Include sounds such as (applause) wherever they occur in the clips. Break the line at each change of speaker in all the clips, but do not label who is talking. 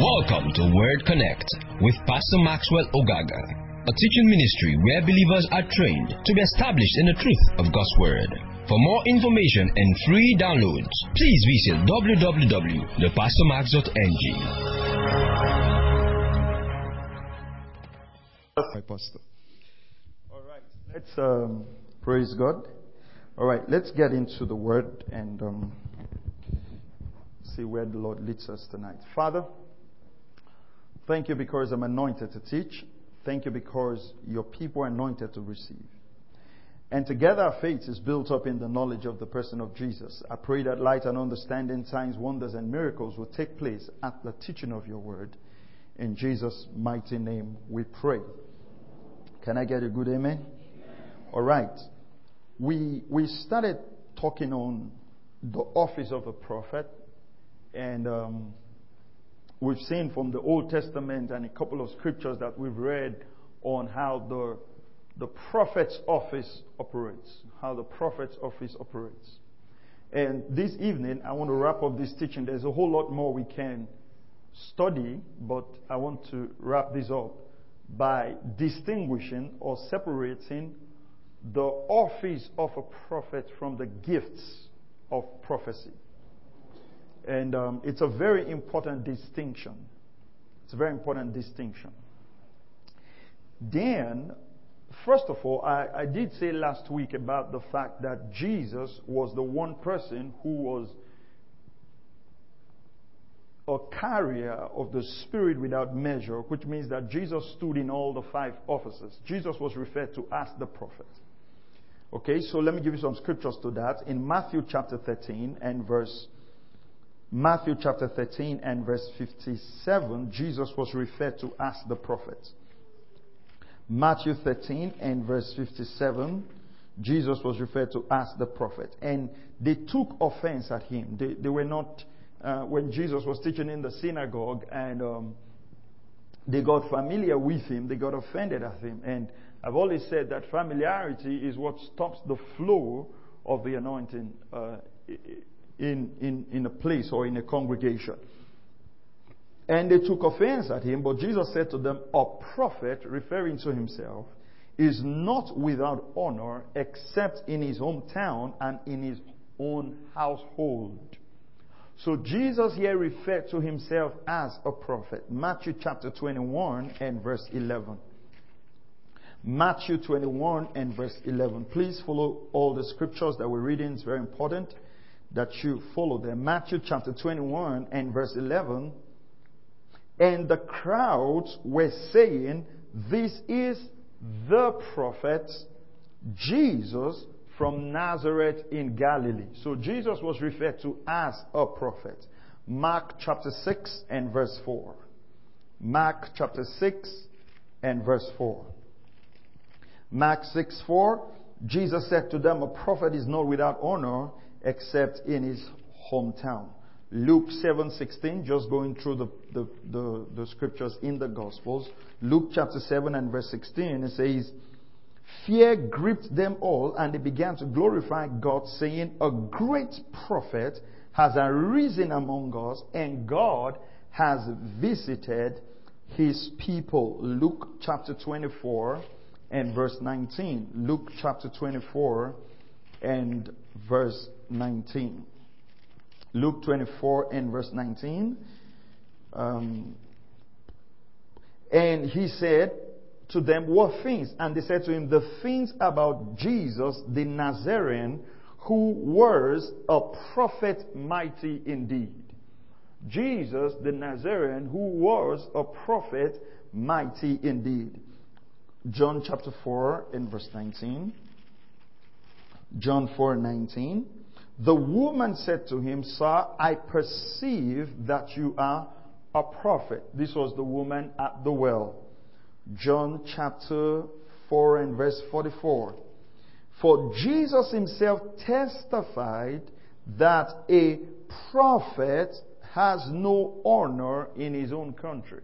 Welcome to Word Connect with Pastor Maxwell Ogaga, a teaching ministry where believers are trained to be established in the truth of God's Word. For more information and free downloads, please visit www.thepastormax.ng.
Hi, Pastor. All right, let's um, praise God. All right, let's get into the Word and um, see where the Lord leads us tonight. Father, thank you because I'm anointed to teach. Thank you because your people are anointed to receive. And together our faith is built up in the knowledge of the person of Jesus. I pray that light and understanding, signs, wonders, and miracles will take place at the teaching of your word. In Jesus' mighty name we pray. Can I get a good amen? amen. All right. We, we started talking on the office of a prophet, and um, we've seen from the Old Testament and a couple of scriptures that we've read on how the, the prophet's office operates, how the prophet's office operates. And this evening, I want to wrap up this teaching. There's a whole lot more we can study, but I want to wrap this up by distinguishing or separating the office of a prophet from the gifts of prophecy. And um, it's a very important distinction. It's a very important distinction. Then, first of all, I, I did say last week about the fact that Jesus was the one person who was a carrier of the Spirit without measure, which means that Jesus stood in all the five offices. Jesus was referred to as the prophet. Okay, so let me give you some scriptures to that. In Matthew chapter 13 and verse Matthew chapter 13 and verse 57, Jesus was referred to as the prophet. Matthew 13 and verse 57, Jesus was referred to as the prophet. And they took offense at him. They, they were not, uh, when Jesus was teaching in the synagogue and um, they got familiar with him, they got offended at him. And I've always said that familiarity is what stops the flow of the anointing uh, in, in, in a place or in a congregation. And they took offense at him, but Jesus said to them, A prophet, referring to himself, is not without honor except in his hometown and in his own household. So Jesus here referred to himself as a prophet. Matthew chapter 21 and verse 11. Matthew 21 and verse 11. Please follow all the scriptures that we're reading. It's very important that you follow them. Matthew chapter 21 and verse 11. And the crowds were saying, This is the prophet Jesus from Nazareth in Galilee. So Jesus was referred to as a prophet. Mark chapter 6 and verse 4. Mark chapter 6 and verse 4. Mark 6 4. Jesus said to them, A prophet is not without honor except in his hometown. Luke 7:16, just going through the, the, the, the, scriptures in the Gospels. Luke chapter 7 and verse 16, it says, Fear gripped them all, and they began to glorify God, saying, A great prophet has arisen among us, and God has visited his people. Luke chapter 24 and verse 19. Luke chapter 24 and verse 19. Luke 24 and verse 19. Um, and he said to them, What things? And they said to him, The things about Jesus the Nazarene, who was a prophet mighty indeed. Jesus the Nazarene, who was a prophet mighty indeed. John chapter 4 and verse 19. John 4 19. The woman said to him, Sir, I perceive that you are a prophet. This was the woman at the well. John chapter 4 and verse 44. For Jesus himself testified that a prophet has no honor in his own country.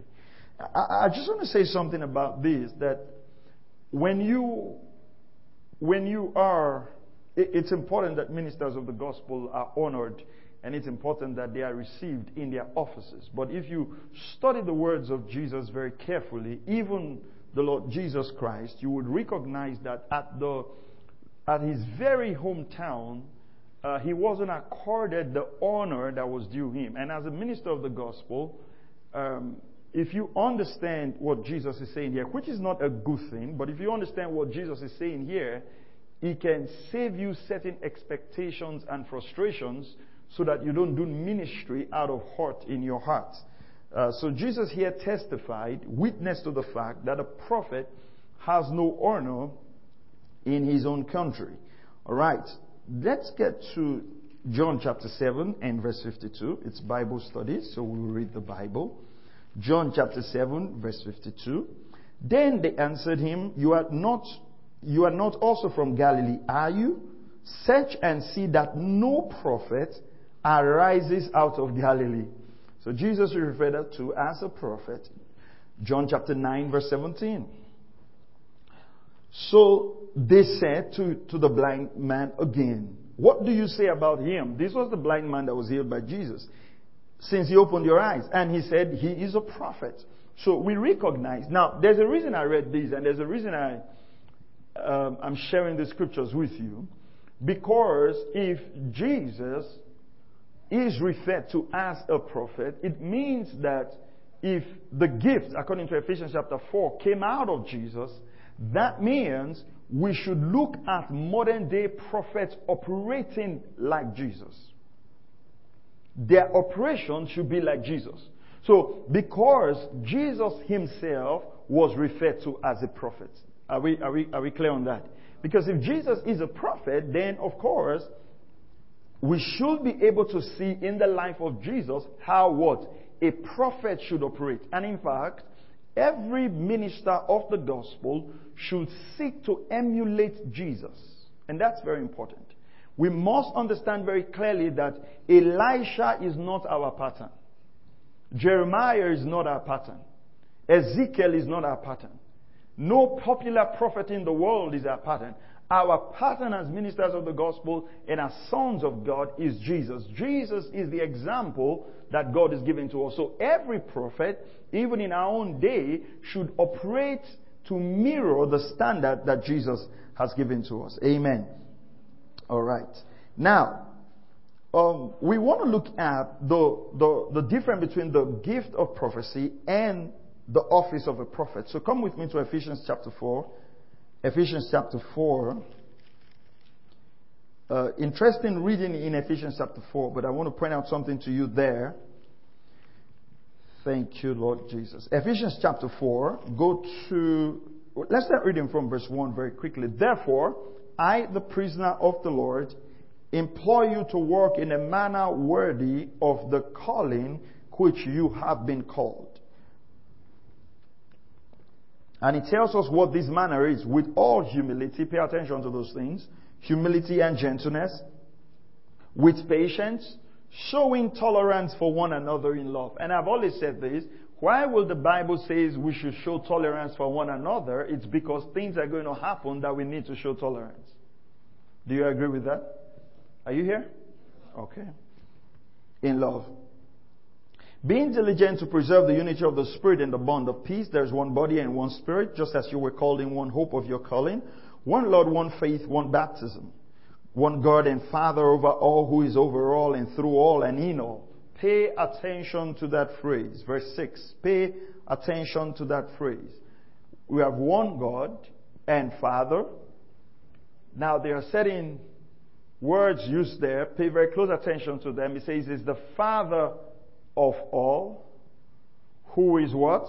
I, I just want to say something about this that when you when you are it's important that ministers of the gospel are honored and it's important that they are received in their offices. But if you study the words of Jesus very carefully, even the Lord Jesus Christ, you would recognize that at the at his very hometown, uh, he wasn't accorded the honor that was due him. And as a minister of the gospel, um, if you understand what Jesus is saying here, which is not a good thing, but if you understand what Jesus is saying here, he can save you certain expectations and frustrations so that you don't do ministry out of hurt in your heart. Uh, so Jesus here testified, witness to the fact that a prophet has no honor in his own country. All right, let's get to John chapter 7 and verse 52. It's Bible study, so we will read the Bible. John chapter 7, verse 52. Then they answered him, You are not, you are not also from Galilee, are you? Search and see that no prophet arises out of Galilee. So Jesus referred to as a prophet. John chapter 9, verse 17. So they said to, to the blind man again, What do you say about him? This was the blind man that was healed by Jesus. Since he opened your eyes. And he said, He is a prophet. So we recognize. Now, there's a reason I read this, and there's a reason I, um, I'm sharing the scriptures with you. Because if Jesus is referred to as a prophet, it means that if the gift, according to Ephesians chapter 4, came out of Jesus, that means we should look at modern day prophets operating like Jesus. Their operation should be like Jesus. So, because Jesus himself was referred to as a prophet. Are we, are we, are we clear on that? Because if Jesus is a prophet, then of course, we should be able to see in the life of Jesus how what? A prophet should operate. And in fact, every minister of the gospel should seek to emulate Jesus. And that's very important. We must understand very clearly that Elisha is not our pattern. Jeremiah is not our pattern. Ezekiel is not our pattern. No popular prophet in the world is our pattern. Our pattern as ministers of the gospel and as sons of God is Jesus. Jesus is the example that God is giving to us. So every prophet, even in our own day, should operate to mirror the standard that Jesus has given to us. Amen. All right. Now, um, we want to look at the, the, the difference between the gift of prophecy and the office of a prophet. So come with me to Ephesians chapter 4. Ephesians chapter 4. Uh, interesting reading in Ephesians chapter 4, but I want to point out something to you there. Thank you, Lord Jesus. Ephesians chapter 4, go to, let's start reading from verse 1 very quickly. Therefore, I, the prisoner of the Lord, implore you to work in a manner worthy of the calling which you have been called. And it tells us what this manner is with all humility. Pay attention to those things. Humility and gentleness. With patience showing tolerance for one another in love. And I've always said this. Why will the Bible says we should show tolerance for one another? It's because things are going to happen that we need to show tolerance. Do you agree with that? Are you here? Okay. In love. Being diligent to preserve the unity of the Spirit in the bond of peace, there's one body and one Spirit, just as you were called in one hope of your calling, one Lord, one faith, one baptism one God and Father over all, who is over all and through all and in all. Pay attention to that phrase. Verse 6. Pay attention to that phrase. We have one God and Father. Now there are certain words used there. Pay very close attention to them. It says, is the Father of all, who is what?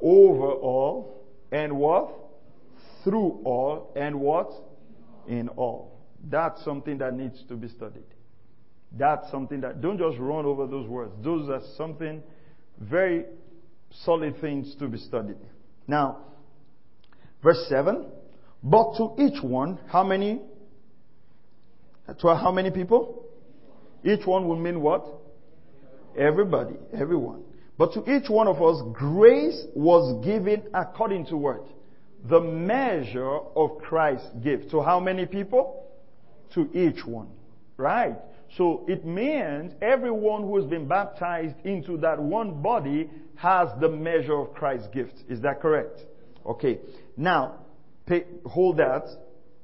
Over all, and what? Through all, and what? In all. That's something that needs to be studied. That's something that, don't just run over those words. Those are something very solid things to be studied. Now, verse 7. But to each one, how many? To how many people? Each one will mean what? Everybody, everyone. But to each one of us, grace was given according to what? The measure of Christ's gift. To how many people? to each one. Right? So it means everyone who has been baptized into that one body has the measure of Christ's gift. Is that correct? Okay. Now, pay, hold that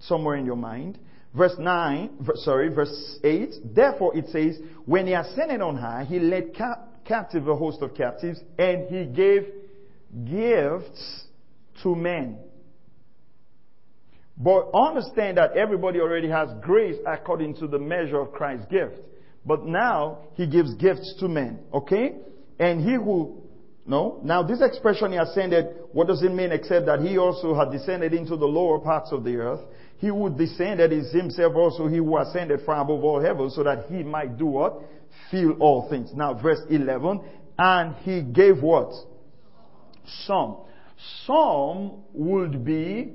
somewhere in your mind. Verse 9, sorry, verse 8. Therefore it says, when he ascended on high, he led cap- captive a host of captives and he gave gifts to men. But understand that everybody already has grace according to the measure of Christ's gift. But now he gives gifts to men. Okay? And he who no. Now this expression he ascended, what does it mean except that he also had descended into the lower parts of the earth? He who descended is himself also he who ascended far above all heavens so that he might do what? Fill all things. Now verse 11. And he gave what? Some. Some would be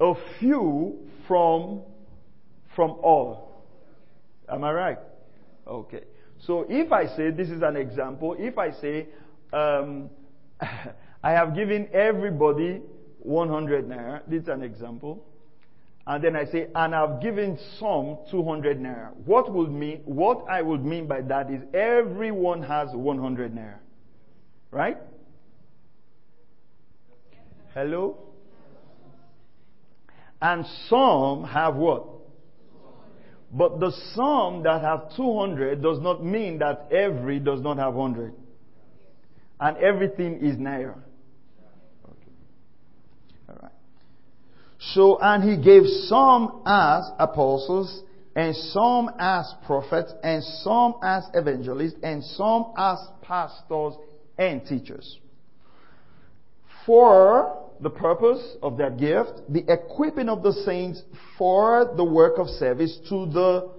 a few from, from all. Am I right? Okay. So if I say, this is an example, if I say, um, (laughs) I have given everybody 100 naira, this is an example. And then I say, and I've given some 200 naira. What would mean, what I would mean by that is everyone has 100 naira. Right? Hello? And some have what? But the some that have 200 does not mean that every does not have 100. And everything is naira. Okay. All right. So, and he gave some as apostles, and some as prophets, and some as evangelists, and some as pastors and teachers. For the purpose of that gift, the equipping of the saints for the work of service to the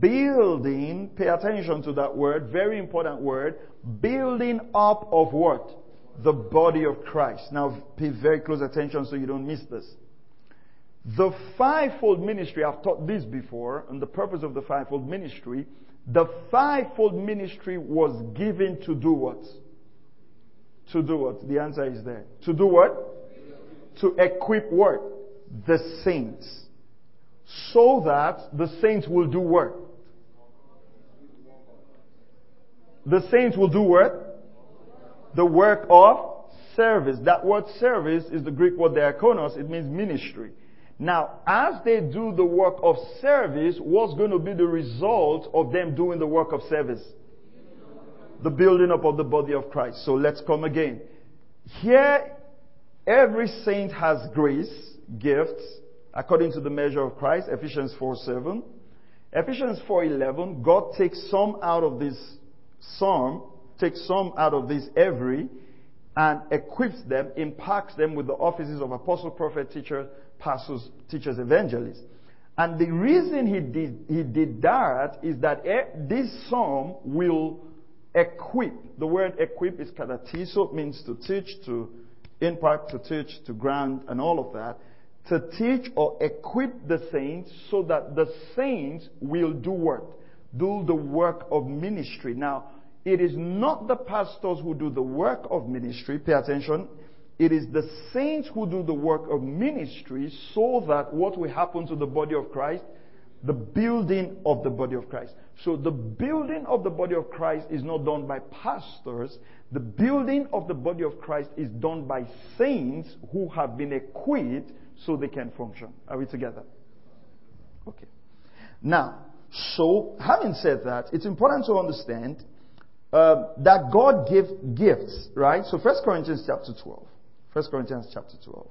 building, pay attention to that word, very important word, building up of what? The body of Christ. Now pay very close attention so you don't miss this. The fivefold ministry, I've taught this before, and the purpose of the fivefold ministry, the fivefold ministry was given to do what? To do what? The answer is there. To do what? to equip what? The saints. So that the saints will do what? The saints will do what? The work of service. That word service is the Greek word diakonos. It means ministry. Now, as they do the work of service, what's going to be the result of them doing the work of service? The building up of the body of Christ. So let's come again. Here Every saint has grace, gifts, according to the measure of Christ, Ephesians 4 7. Ephesians 4 11, God takes some out of this psalm, takes some out of this every, and equips them, impacts them with the offices of apostle, prophet, teacher, pastors, teachers, evangelists. And the reason he did, he did that is that this psalm will equip. The word equip is katartizo, means to teach, to impact, to teach, to grant, and all of that, to teach or equip the saints so that the saints will do what? Do the work of ministry. Now, it is not the pastors who do the work of ministry, pay attention. It is the saints who do the work of ministry so that what will happen to the body of Christ? The building of the body of Christ. So the building of the body of Christ is not done by pastors. The building of the body of Christ is done by saints who have been equipped so they can function. Are we together? Okay. Now, so having said that, it's important to understand uh, that God gives gifts, right? So 1 Corinthians chapter 12. 1 Corinthians chapter 12.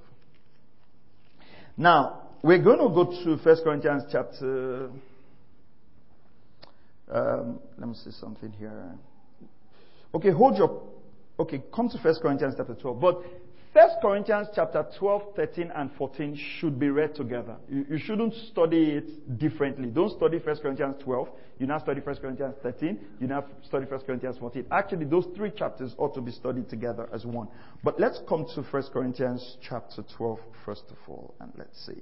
Now, we're going to go to 1 Corinthians chapter um, let me see something here. Okay, hold your. Okay, come to 1 Corinthians chapter 12. But 1 Corinthians chapter 12, 13, and 14 should be read together. You, you, shouldn't study it differently. Don't study 1 Corinthians 12. You now study 1 Corinthians 13. You now study 1 Corinthians 14. Actually, those three chapters ought to be studied together as one. But let's come to 1 Corinthians chapter 12 first of all, and let's see.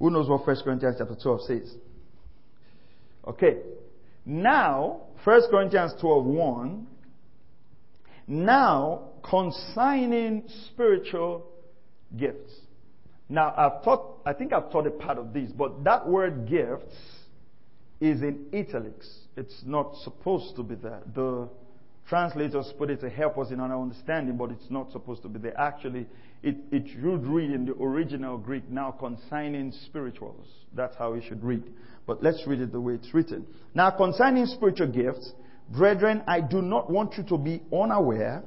Who knows what 1 Corinthians chapter 12 says? Okay. Now, 1 Corinthians 12 1. Now, consigning spiritual gifts. Now, I've taught, I think I've taught a part of this, but that word gifts is in italics. It's not supposed to be there. The translators put it to help us in our understanding, but it's not supposed to be there. Actually, it, it should read in the original Greek now consigning spirituals. That's how it should read. But let's read it the way it's written. Now, concerning spiritual gifts, brethren, I do not want you to be unaware.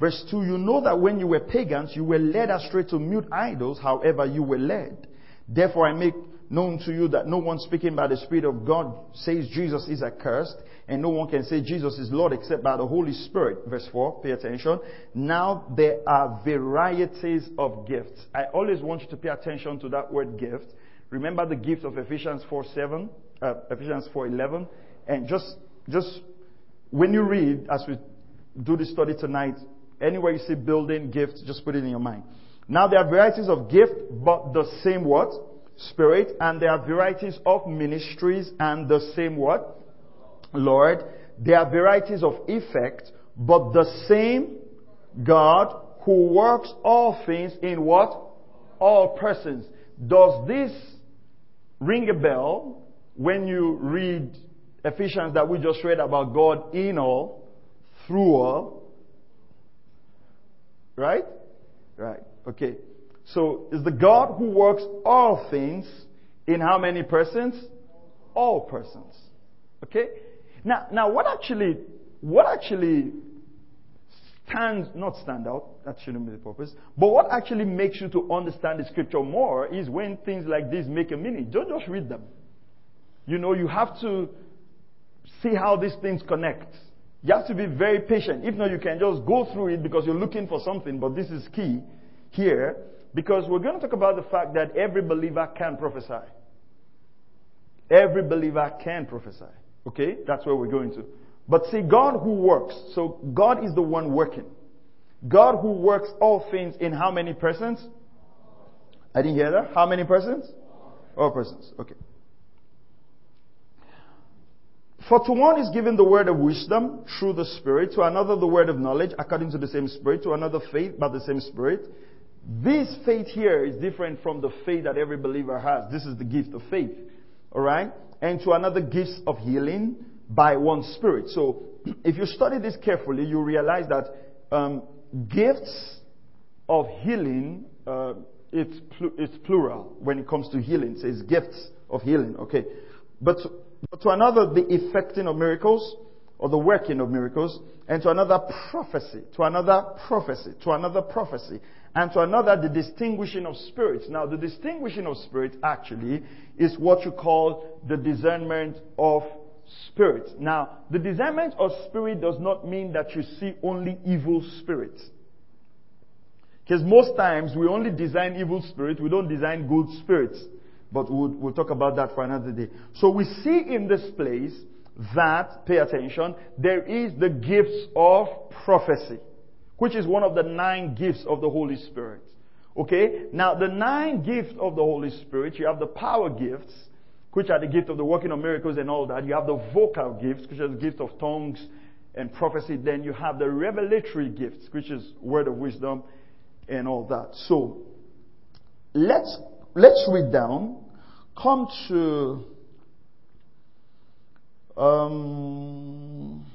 Verse 2, you know that when you were pagans, you were led astray to mute idols, however you were led. Therefore I make known to you that no one speaking by the Spirit of God says Jesus is accursed, and no one can say Jesus is Lord except by the Holy Spirit. Verse 4, pay attention. Now there are varieties of gifts. I always want you to pay attention to that word gift. Remember the gift of Ephesians 4 7, uh, Ephesians 4 11, and just, just when you read, as we do the study tonight, anywhere you see building, gift, just put it in your mind. Now there are varieties of gift, but the same what? Spirit. And there are varieties of ministries and the same what? Lord. There are varieties of effect, but the same God who works all things in what? All persons. Does this ring a bell when you read Ephesians that we just read about God in all, through all? Right? Right. Okay. So is the God who works all things in how many persons? All persons. Okay? Now, now what actually, what actually stands, not stand out, that shouldn't be the purpose, but what actually makes you to understand the scripture more is when things like this make a meaning. Don't just read them. You know, you have to see how these things connect. You have to be very patient. If not, you can just go through it because you're looking for something, but this is key here because we're going to talk about the fact that every believer can prophesy. Every believer can prophesy. Okay? That's where we're going to. But see, God who works. So God is the one working. God who works all things in how many persons? I didn't hear that. How many persons? All persons. Okay. For to one is given the word of wisdom through the Spirit, to another the word of knowledge according to the same Spirit, to another faith by the same Spirit, this faith here is different from the faith that every believer has. This is the gift of faith. Alright? And to another gifts of healing by one spirit. So, (clears throat) if you study this carefully, you realize that um, gifts of healing, uh, it's, pl- it's plural when it comes to healing. It says gifts of healing. Okay. But but to another, the effecting of miracles or the working of miracles, and to another prophecy, to another prophecy, to another prophecy, and to another the distinguishing of spirits. Now, the distinguishing of spirits actually is what you call the discernment of spirits. Now, the discernment of spirit does not mean that you see only evil spirits. Because most times we only design evil spirits, we don't design good spirits. But we'll, we'll talk about that for another day. So we see in this place that, pay attention, there is the gifts of prophecy which is one of the nine gifts of the Holy Spirit. Okay? Now, the nine gifts of the Holy Spirit, you have the power gifts, which are the gift of the working of miracles and all that. You have the vocal gifts, which are the gift of tongues and prophecy. Then you have the revelatory gifts, which is word of wisdom and all that. So, let's, let's read down. Come to, um,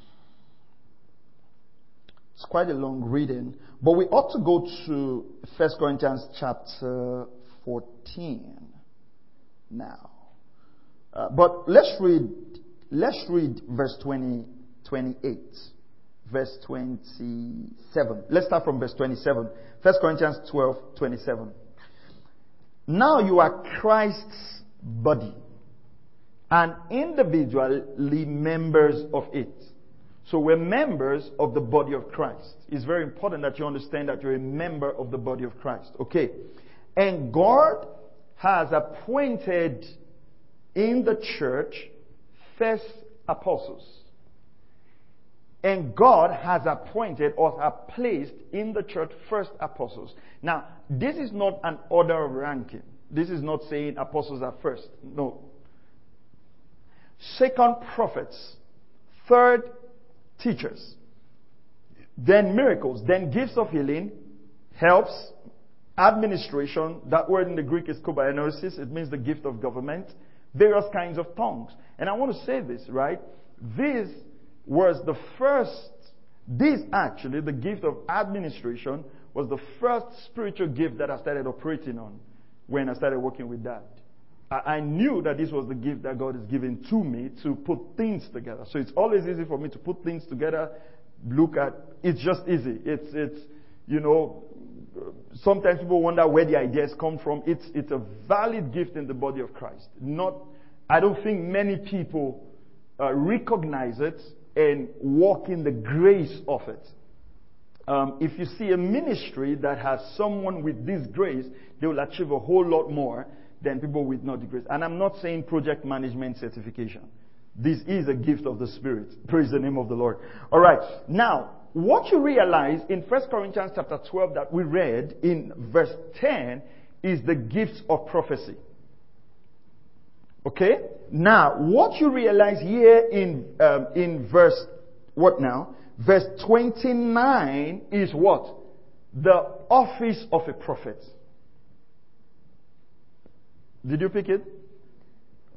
it's quite a long reading, but we ought to go to 1 Corinthians chapter 14 now. Uh, but let's read, let's read verse 20, 28, verse 27. Let's start from verse 27. 1 Corinthians 12, 27. Now you are Christ's body and individually members of it. So we're members of the body of Christ. It's very important that you understand that you're a member of the body of Christ. Okay. And God has appointed in the church first apostles. And God has appointed or has placed in the church first apostles. Now, this is not an order of ranking. This is not saying apostles are first. No. Second prophets. Third teachers, then miracles, then gifts of healing, helps, administration. That word in the Greek is kubernesis. It means the gift of government. various kinds of tongues. And I want to say this, right? This was the first, this actually, the gift of administration, was the first spiritual gift that I started operating on when I started working with that. I, I knew that this was the gift that God has given to me to put things together. So it's always easy for me to put things together, look at, it's just easy. It's, it's, you know, sometimes people wonder where the ideas come from. It's, it's a valid gift in the body of Christ. Not, I don't think many people uh, recognize it and walk in the grace of it. Um, if you see a ministry that has someone with this grace, they will achieve a whole lot more than people with no grace. And I'm not saying project management certification. This is a gift of the Spirit. (laughs) Praise the name of the Lord. All right. Now, what you realize in 1 Corinthians chapter 12 that we read in verse 10 is the gifts of prophecy. Okay? Now, what you realize here in, um, in verse, what now? Verse 29 is what? The office of a prophet. Did you pick it?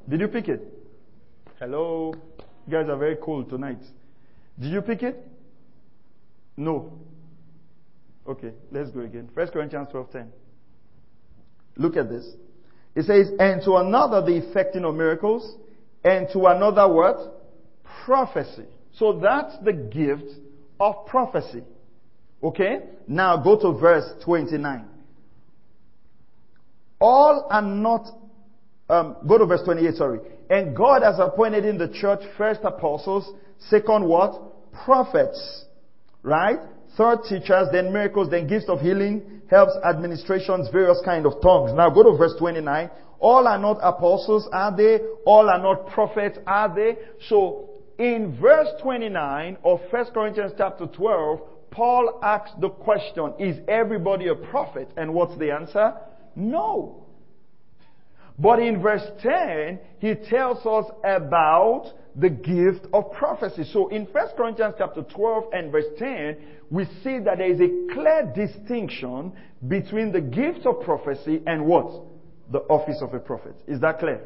Did you pick it? Hello? You guys are very cold tonight. Did you pick it? No. Okay, let's go again. First Corinthians 12:10. Look at this. It says, and to another the effecting of miracles, and to another what? Prophecy. So that's the gift of prophecy. Okay? Now go to verse 29. All are not, um, go to verse 28, sorry. And God has appointed in the church first apostles, second what? Prophets. Right? Third teachers, then miracles, then gifts of healing, helps, administrations, various kind of tongues. Now go to verse 29. All are not apostles, are they? All are not prophets, are they? So in verse 29 of 1 Corinthians chapter 12, Paul asks the question, is everybody a prophet? And what's the answer? No. But in verse 10, he tells us about the gift of prophecy. So in 1 Corinthians chapter 12 and verse 10, we see that there is a clear distinction between the gift of prophecy and what? The office of a prophet. Is that clear?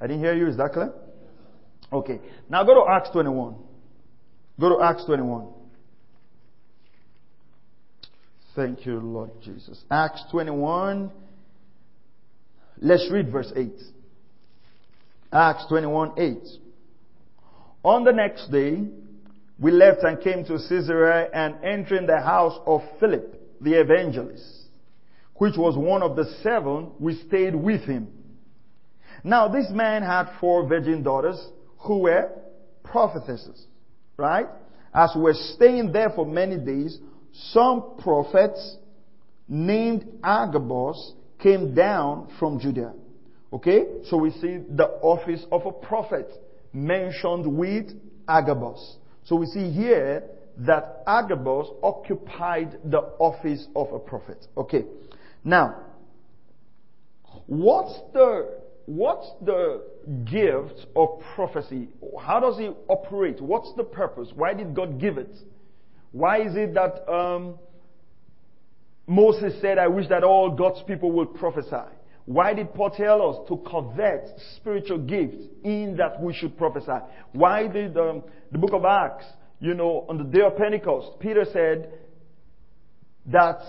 I didn't hear you. Is that clear? Okay. Now go to Acts 21. Go to Acts 21. Thank you, Lord Jesus. Acts 21. Let's read verse 8. Acts 21 8. On the next day, we left and came to Caesarea and entering the house of Philip, the evangelist, which was one of the seven, we stayed with him. Now this man had four virgin daughters who were prophetesses, right? As we were staying there for many days, some prophets named Agabus came down from Judea. Okay? So we see the office of a prophet mentioned with Agabus. So we see here that Agabus occupied the office of a prophet. Okay. Now, what's the what's the gift of prophecy? How does it operate? What's the purpose? Why did God give it? Why is it that um, Moses said, I wish that all God's people would prophesy? Why did Paul tell us to covet spiritual gifts in that we should prophesy? Why did um, the book of Acts, you know, on the day of Pentecost, Peter said that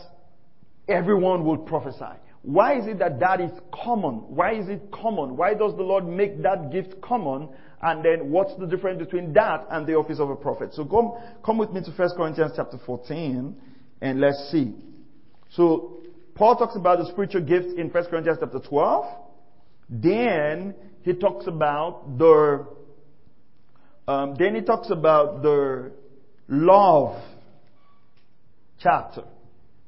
everyone would prophesy? Why is it that that is common? Why is it common? Why does the Lord make that gift common? And then what's the difference between that and the office of a prophet? So come, come with me to 1 Corinthians chapter 14 and let's see. So Paul talks about the spiritual gifts in 1 Corinthians chapter 12. Then he talks about the, um, then he talks about the love chapter.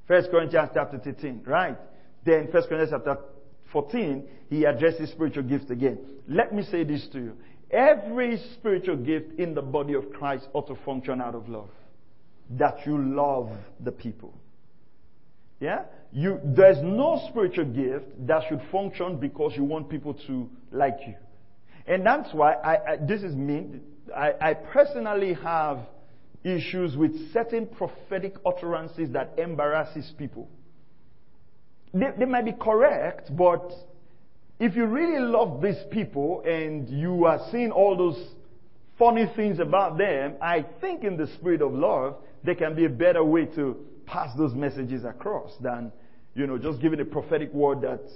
1 Corinthians chapter 13, right? Then 1 Corinthians chapter 14, he addresses spiritual gifts again. Let me say this to you. Every spiritual gift in the body of Christ ought to function out of love. That you love the people. Yeah? You, there's no spiritual gift that should function because you want people to like you. And that's why I, I this is me. I, I personally have issues with certain prophetic utterances that embarrasses people. They, they might be correct, but if you really love these people and you are seeing all those funny things about them, I think in the spirit of love, there can be a better way to pass those messages across than, you know, just giving a prophetic word that's,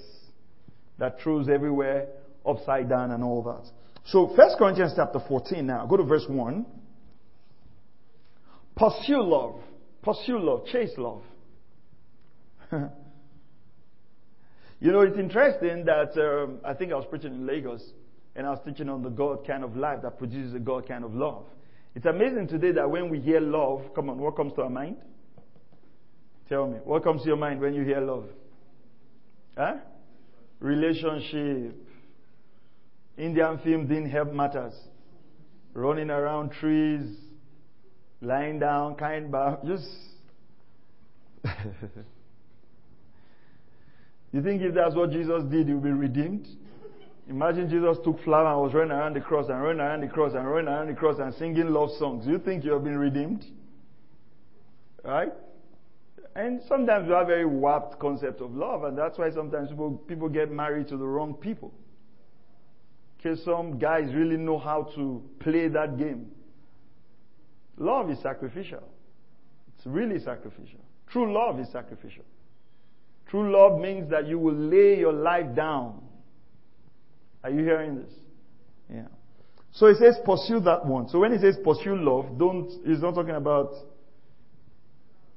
that throws everywhere upside down and all that. So, 1 Corinthians chapter 14 now. Go to verse 1. Pursue love. Pursue love. Chase love. (laughs) you know, it's interesting that um, I think I was preaching in Lagos and I was teaching on the God kind of life that produces a God kind of love. It's amazing today that when we hear love, come on, what comes to our mind? Tell me, what comes to your mind when you hear love? Huh? Relationship. Indian film didn't help matters. Running around trees, lying down, kind bow, just. (laughs) you think if that's what Jesus did, you'll be redeemed? Imagine Jesus took flower and was running around the cross and running around the cross and running around the cross and singing love songs. You think you have been redeemed? Right? And sometimes we have a very warped concept of love, and that's why sometimes people, people get married to the wrong people. Because some guys really know how to play that game. Love is sacrificial. It's really sacrificial. True love is sacrificial. True love means that you will lay your life down are you hearing this? Yeah. So it says pursue that one. So when it says pursue love, don't, it's not talking about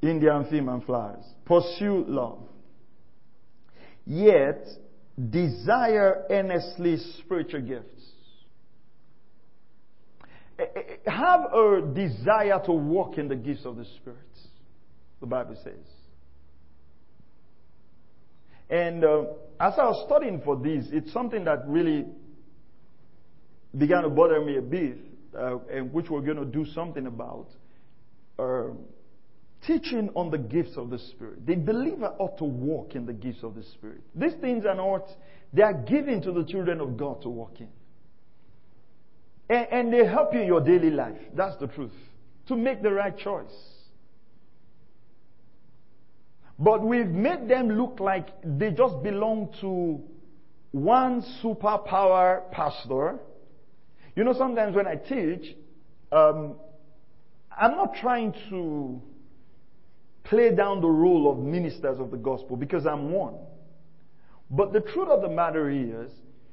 Indian theme and flowers. Pursue love. Yet, desire earnestly spiritual gifts. Eh, eh, eh, have a desire to walk in the gifts of the Spirit, the Bible says. And uh, as I was studying for this, it's something that really began to bother me a bit, uh, and which we're going to do something about. Uh, teaching on the gifts of the Spirit. The believer ought to walk in the gifts of the Spirit. These things are not, they are given to the children of God to walk in. And, and they help you in your daily life. That's the truth. To make the right choice. But we've made them look like they just belong to one superpower pastor. You know, sometimes when I teach, um, I'm not trying to play down the role of ministers of the gospel because I'm one. But the truth of the matter is,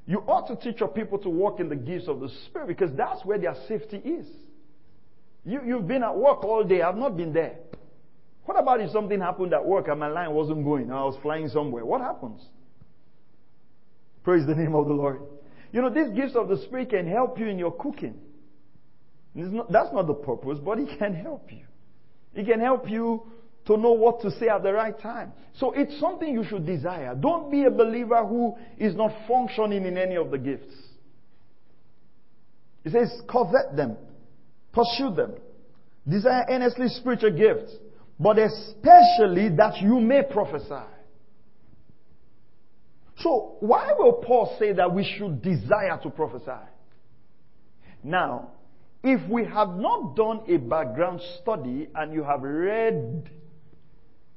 you ought to teach your people to walk in the gifts of the Spirit because that's where their safety is. You, you've been at work all day. I've not been there. What about if something happened at work and my line wasn't going? I was flying somewhere. What happens? Praise the name of the Lord. You know, these gifts of the Spirit can help you in your cooking. Not, that's not the purpose, but it can help you. It can help you to know what to say at the right time. So it's something you should desire. Don't be a believer who is not functioning in any of the gifts. It says, covet them, pursue them, desire earnestly spiritual gifts but especially that you may prophesy. So, why will Paul say that we should desire to prophesy? Now, if we have not done a background study and you have read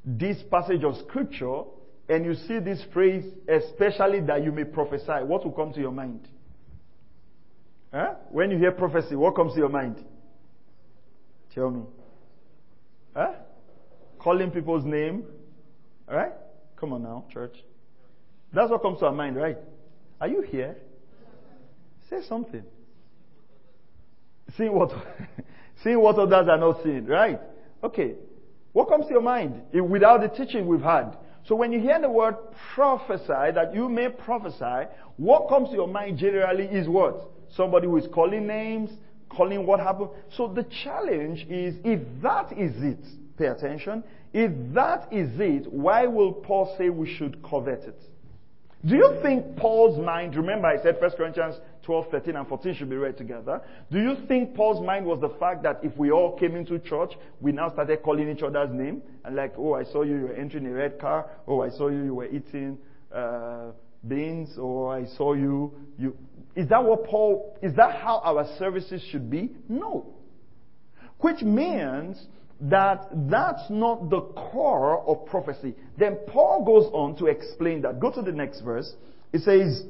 this passage of scripture and you see this phrase, especially that you may prophesy, what will come to your mind? Huh? When you hear prophecy, what comes to your mind? Tell me. Huh? Calling people's name. All right? Come on now, church. That's what comes to our mind, right? Are you here? Say something. See what, (laughs) seeing what others are not seeing, right? Okay. What comes to your mind without the teaching we've had? So when you hear the word prophesy, that you may prophesy, what comes to your mind generally is what? Somebody who is calling names, calling what happened. So the challenge is if that is it, Pay attention. If that is it, why will Paul say we should covet it? Do you think Paul's mind, remember I said 1 Corinthians 12, 13, and 14 should be read together. Do you think Paul's mind was the fact that if we all came into church, we now started calling each other's name? And like, oh, I saw you, you were entering a red car. Oh, I saw you, you were eating uh, beans. Or oh, I saw you, you. Is that what Paul, is that how our services should be? No. Which means that that's not the core of prophecy. Then Paul goes on to explain that. Go to the next verse. It says,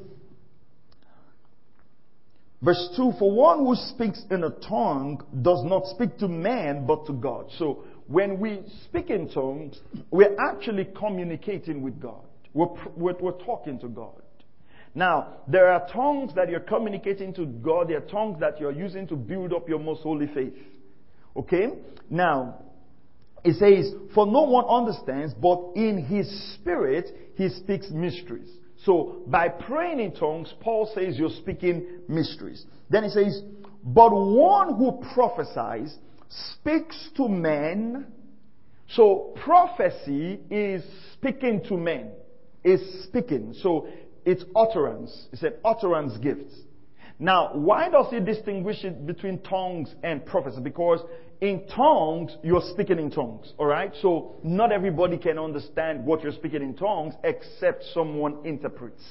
Verse 2 For one who speaks in a tongue does not speak to man but to God. So when we speak in tongues, we're actually communicating with God. We're, we're, we're, talking to God. Now, there are tongues that you're communicating to God. There are tongues that you're using to build up your most holy faith. Okay? Now, it says, For no one understands, but in his spirit he speaks mysteries. So, by praying in tongues, Paul says you're speaking mysteries. Then he says, But one who prophesies speaks to men. So, prophecy is speaking to men, is speaking. So, it's utterance. It's an utterance gift. Now, why does he distinguish it between tongues and prophecy? Because in tongues, you're speaking in tongues, alright? So, not everybody can understand what you're speaking in tongues except someone interprets.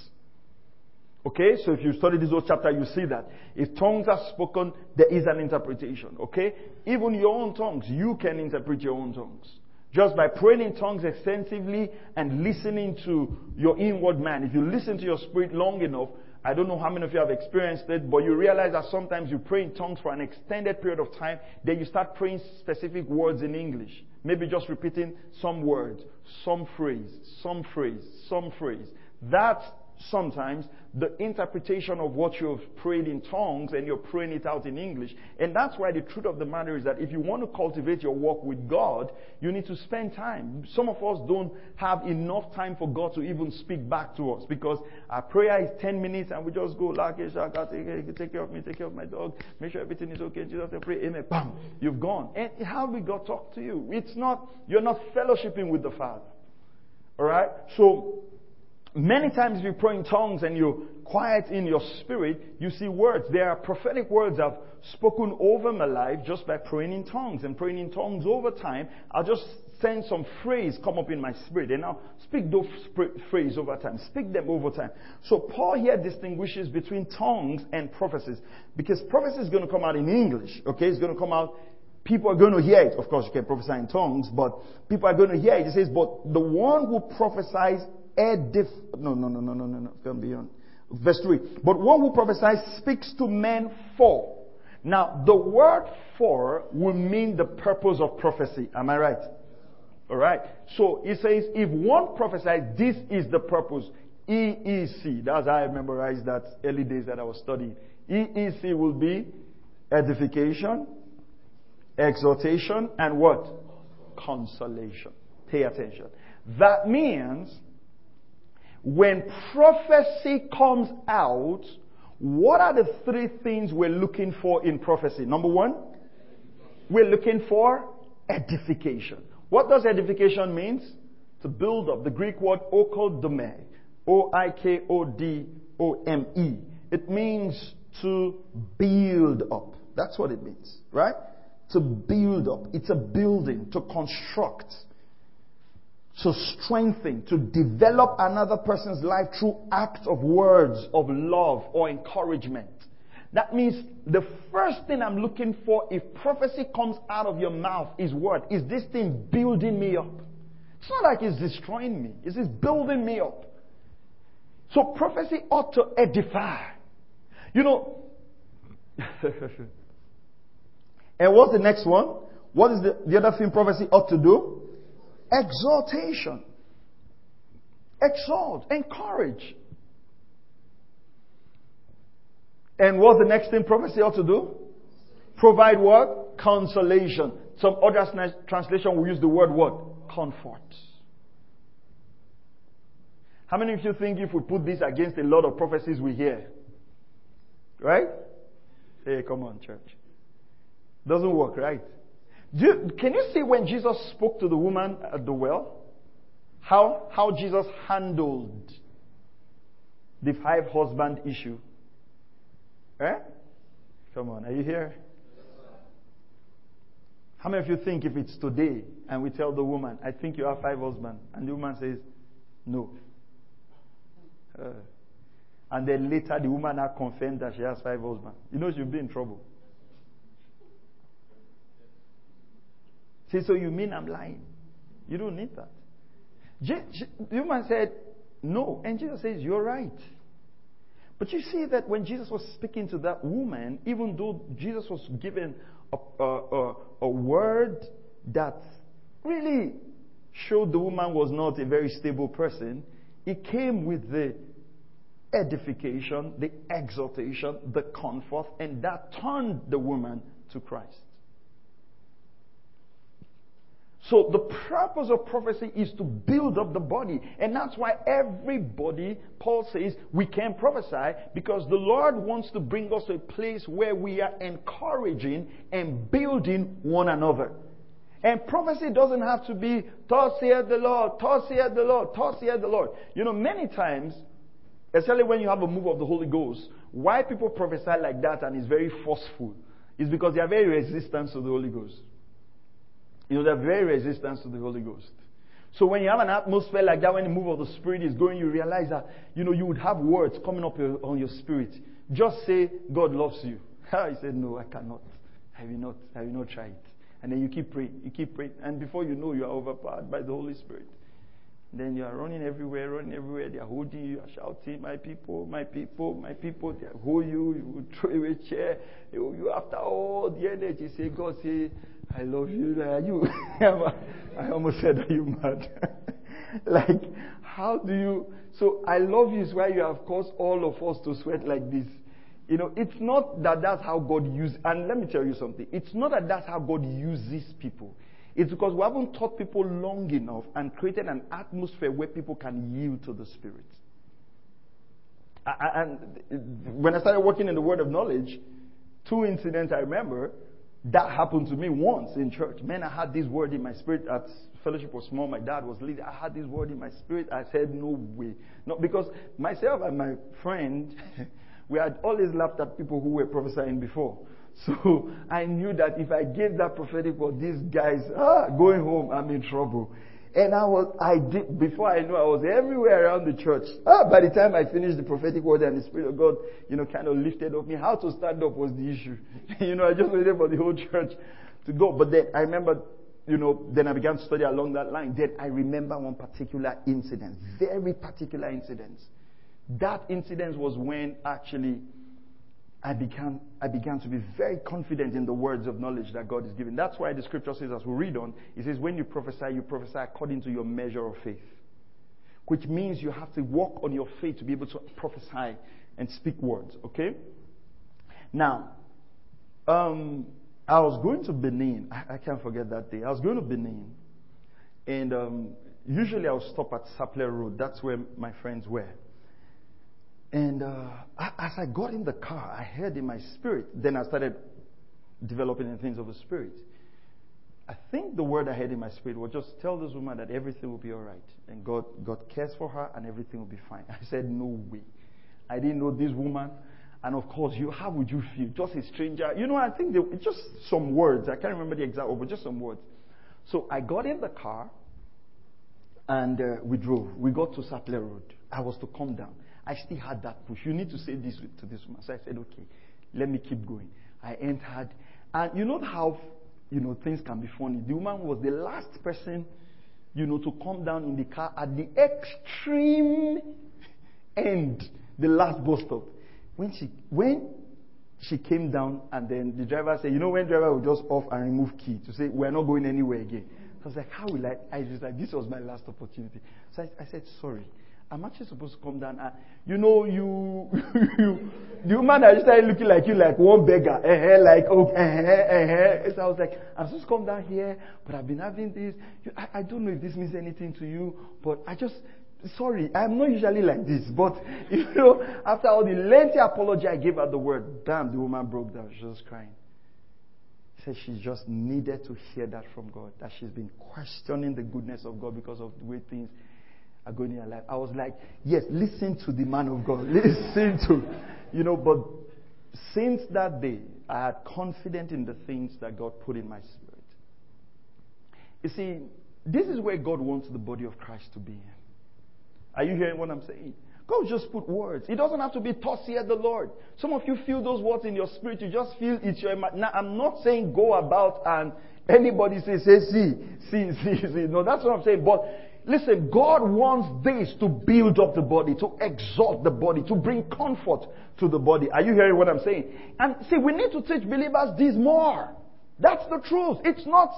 Okay, so if you study this whole chapter, you see that. If tongues are spoken, there is an interpretation. Okay? Even your own tongues, you can interpret your own tongues. Just by praying in tongues extensively and listening to your inward man. If you listen to your spirit long enough, I don't know how many of you have experienced it, but you realize that sometimes you pray in tongues for an extended period of time, then you start praying specific words in English. Maybe just repeating some words, some phrase, some phrase, some phrase. That sometimes the interpretation of what you've prayed in tongues and you're praying it out in English. And that's why the truth of the matter is that if you want to cultivate your walk with God, you need to spend time. Some of us don't have enough time for God to even speak back to us because our prayer is 10 minutes and we just go, take care of me, take care of my dog, make sure everything is okay. Jesus, I pray, amen. Bam, you've gone. And how will God talk to you? It's not, you're not fellowshipping with the Father. Alright? So, Many times if you pray in tongues and you quiet in your spirit, you see words. There are prophetic words I've spoken over my life just by praying in tongues and praying in tongues over time. I'll just send some phrase come up in my spirit and I'll speak those phrase over time. Speak them over time. So Paul here distinguishes between tongues and prophecies because prophecy is going to come out in English. Okay, it's going to come out People are going to hear it. Of course, you can prophesy in tongues, but people are going to hear it. He says, but the one who prophesies edif. No, no, no, no, no, no, no. Come beyond. Verse 3. But one who prophesies speaks to men for. Now, the word for will mean the purpose of prophecy. Am I right? Alright. So it says, if one prophesies, this is the purpose. EEC. That's how I memorized that early days that I was studying. EEC will be edification, exhortation, and what? Consolation. Pay attention. That means when prophecy comes out, what are the three things we're looking for in prophecy? Number one, we're looking for edification. What does edification mean? To build up. The Greek word oikodome. O-I-K-O-D-O-M-E. It means to build up. That's what it means, right? To build up. It's a building, to construct to strengthen, to develop another person's life through acts of words of love or encouragement. That means the first thing I'm looking for if prophecy comes out of your mouth is what? Is this thing building me up? It's not like it's destroying me. It's just building me up. So prophecy ought to edify. You know, (laughs) and what's the next one? What is the, the other thing prophecy ought to do? Exaltation. exhort, Encourage. And what's the next thing prophecy ought to do? Provide what? Consolation. Some other translation will use the word what? Comfort. How many of you think if we put this against a lot of prophecies we hear? Right? Hey, come on, church. Doesn't work, right? You, can you see when Jesus spoke to the woman at the well? How, how Jesus handled the five husband issue. Eh? Come on, are you here? How many of you think if it's today and we tell the woman, I think you have five husbands, and the woman says, no. Uh, and then later the woman now confirmed that she has five husbands. You know she'll be in trouble. Say, so you mean I'm lying? You don't need that. the woman said, no. And Jesus says, you're right. But you see that when Jesus was speaking to that woman, even though Jesus was given a, a, a, a word that really showed the woman was not a very stable person, it came with the edification, the exhortation, the comfort, and that turned the woman to Christ. So the purpose of prophecy is to build up the body. And that's why everybody, Paul says, we can prophesy because the Lord wants to bring us to a place where we are encouraging and building one another. And prophecy doesn't have to be, thus saith the Lord, thus saith the Lord, thus saith the Lord. You know, many times, especially when you have a move of the Holy Ghost, why people prophesy like that and is very forceful is because they are very resistant to the Holy Ghost. You know, they're very resistant to the Holy Ghost. So when you have an atmosphere like that, when the move of the Spirit is going, you realize that, you know, you would have words coming up on your spirit. Just say, God loves you. (laughs) he said, no, I cannot. I will not. I will not try it. And then you keep praying, you keep praying, and before you know, you are overpowered by the Holy Spirit. Then you are running everywhere, running everywhere. They are holding you, you are shouting, My people, my people, my people. They hold you, you throw away chair. You, you after all the energy, say, God, say, I love you. Are you? (laughs) I almost said, Are you mad? (laughs) like, how do you? So, I love you is why you have caused all of us to sweat like this. You know, it's not that that's how God uses, and let me tell you something. It's not that that's how God uses people. It's because we haven't taught people long enough and created an atmosphere where people can yield to the Spirit. And when I started working in the Word of Knowledge, two incidents I remember, that happened to me once in church. Man, I had this word in my spirit at fellowship was small. My dad was leading. I had this word in my spirit. I said, no way. No, because myself and my friend, (laughs) We had always laughed at people who were prophesying before. (laughs) So I knew that if I gave that prophetic word, these guys, ah, going home, I'm in trouble. And I was, I did, before I knew, I was everywhere around the church. Ah, by the time I finished the prophetic word and the Spirit of God, you know, kind of lifted up me, how to stand up was the issue. (laughs) you know, I just waited for the whole church to go. But then I remember, you know, then I began to study along that line. Then I remember one particular incident, very particular incident. That incident was when actually I began, I began to be very confident in the words of knowledge that God is giving. That's why the scripture says, as we read on, it says, when you prophesy, you prophesy according to your measure of faith. Which means you have to walk on your faith to be able to prophesy and speak words, okay? Now, um, I was going to Benin. I, I, can't forget that day. I was going to Benin. And um, usually I would stop at Sapele Road. That's where my friends were. And uh, as I got in the car, I heard in my spirit. Then I started developing the things of the spirit. I think the word I heard in my spirit was just tell this woman that everything will be all right. And God, God cares for her and everything will be fine. (laughs) I said, no way. I didn't know this woman. And of course, you, how would you feel? Just a stranger. You know, I think they, just some words. I can't remember the exact word, but just some words. So I got in the car and uh, we drove. We got to Sapele Road. I was to come down. I still had that push. You need to say this to this woman. So I said, okay, let me keep going. I entered. And you know how, you know, things can be funny. The woman was the last person, you know, to come down in the car at the extreme end, the last bus stop. When she, when she came down and then the driver said, you know, when driver will just off and remove key to say, we're not going anywhere again. I was like, how will I? I was like, this was my last opportunity. So I, I said, sorry. I'm actually supposed to come down. And, you know, you, (laughs) you, the woman that started looking like you like one beggar, like. So I was like, I'm supposed to come down here, but I've been having this. I, I don't know if this means anything to you, but I just, sorry, I'm not usually like this, but, (laughs) you know, after all the lengthy apology I gave her the word, damn, the woman broke down. She was crying. She said she just needed to hear that from God, that she's been questioning the goodness of God because of the way things your life. I was like, yes, listen to the man of God. (laughs) Listen to, you know, but since that day, I had confidence in the things that God put in my spirit. You see, this is where God wants the body of Christ to be. Are you hearing what I'm saying? God just put words. It doesn't have to be tossed here, the Lord. Some of you feel those words in your spirit. You just feel it's your. Now, I'm not saying go about and anybody say, say, see, see, see, see. No, that's what I'm saying. But Listen, God wants this to build up the body, to exalt the body, to bring comfort to the body. Are you hearing what I'm saying? And see, we need to teach believers this more. That's the truth. It's not,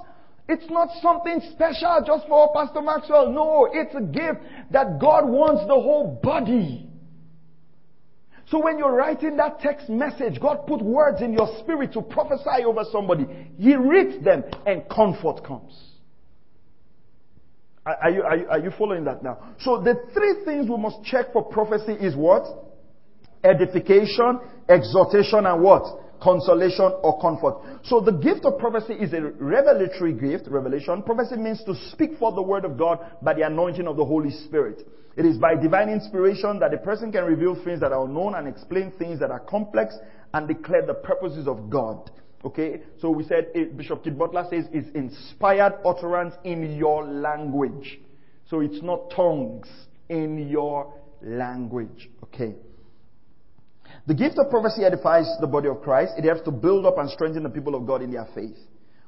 it's not something special just for Pastor Maxwell. No, it's a gift that God wants the whole body. So when you're writing that text message, God put words in your spirit to prophesy over somebody. He reads them and comfort comes. Are you, are you, are you following that now? So the three things we must check for prophecy is what? Edification, exhortation, and what? Consolation or comfort. So the gift of prophecy is a revelatory gift, revelation. Prophecy means to speak for the word of God by the anointing of the Holy Spirit. It is by divine inspiration that a person can reveal things that are unknown and explain things that are complex and declare the purposes of God. Okay, so we said it, eh, Bishop Keith Butler says it's inspired utterance in your language. So it's not tongues in your language. Okay. The gift of prophecy edifies the body of Christ. It helps to build up and strengthen the people of God in their faith.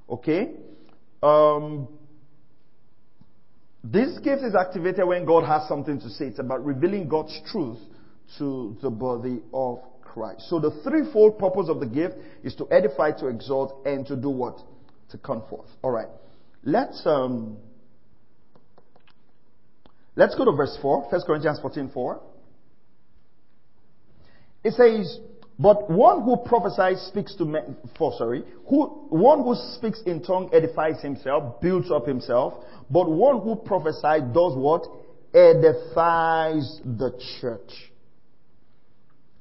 Okay? Um, this gift is activated when God has something to say. It's about revealing God's truth to the body of Christ. So the threefold purpose of the gift is to edify, to exalt, and to do what? To comfort. All right. Let's um, let's go to verse four. First Corinthians fourteen four. It says, "But one who prophesies speaks to men." For sorry, who one who speaks in tongue edifies himself, builds up himself. But one who prophesies does what? Edifies the church.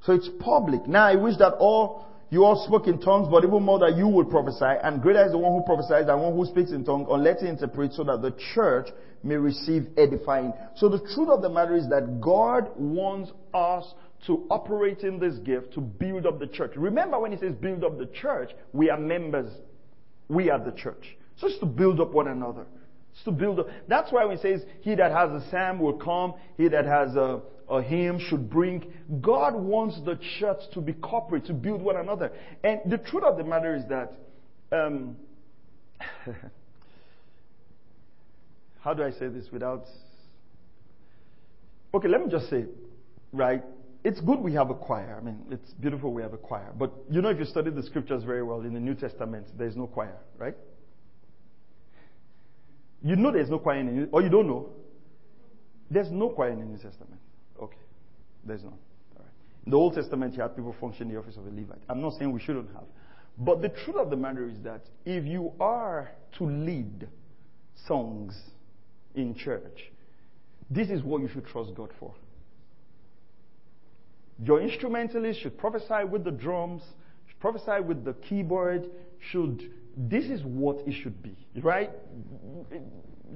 So it's public. Now I wish that all you all spoke in tongues, but even more that you would prophesy, and greater is the one who prophesies than one who speaks in tongues, or let him interpret so that the church may receive edifying. So the truth of the matter is that God wants us to operate in this gift to build up the church. Remember when he says build up the church, we are members. We are the church. So it's to build up one another. It's to build up. That's why when he says, he that has a psalm will come, he that has a, a hymn should bring. God wants the church to be corporate, to build one another. And the truth of the matter is that, um, (laughs) how do I say this without. Okay, let me just say, right? It's good we have a choir. I mean, it's beautiful we have a choir. But you know, if you study the scriptures very well in the New Testament, there's no choir, right? You know there's no choir in the New, or you don't know? There's no choir in the New Testament. Okay. There's none. In the Old Testament, you had people function in the office of a Levite. I'm not saying we shouldn't have. But the truth of the matter is that if you are to lead songs in church, this is what you should trust God for. Your instrumentalist should prophesy with the drums, should prophesy with the keyboard, should this is what it should be, right?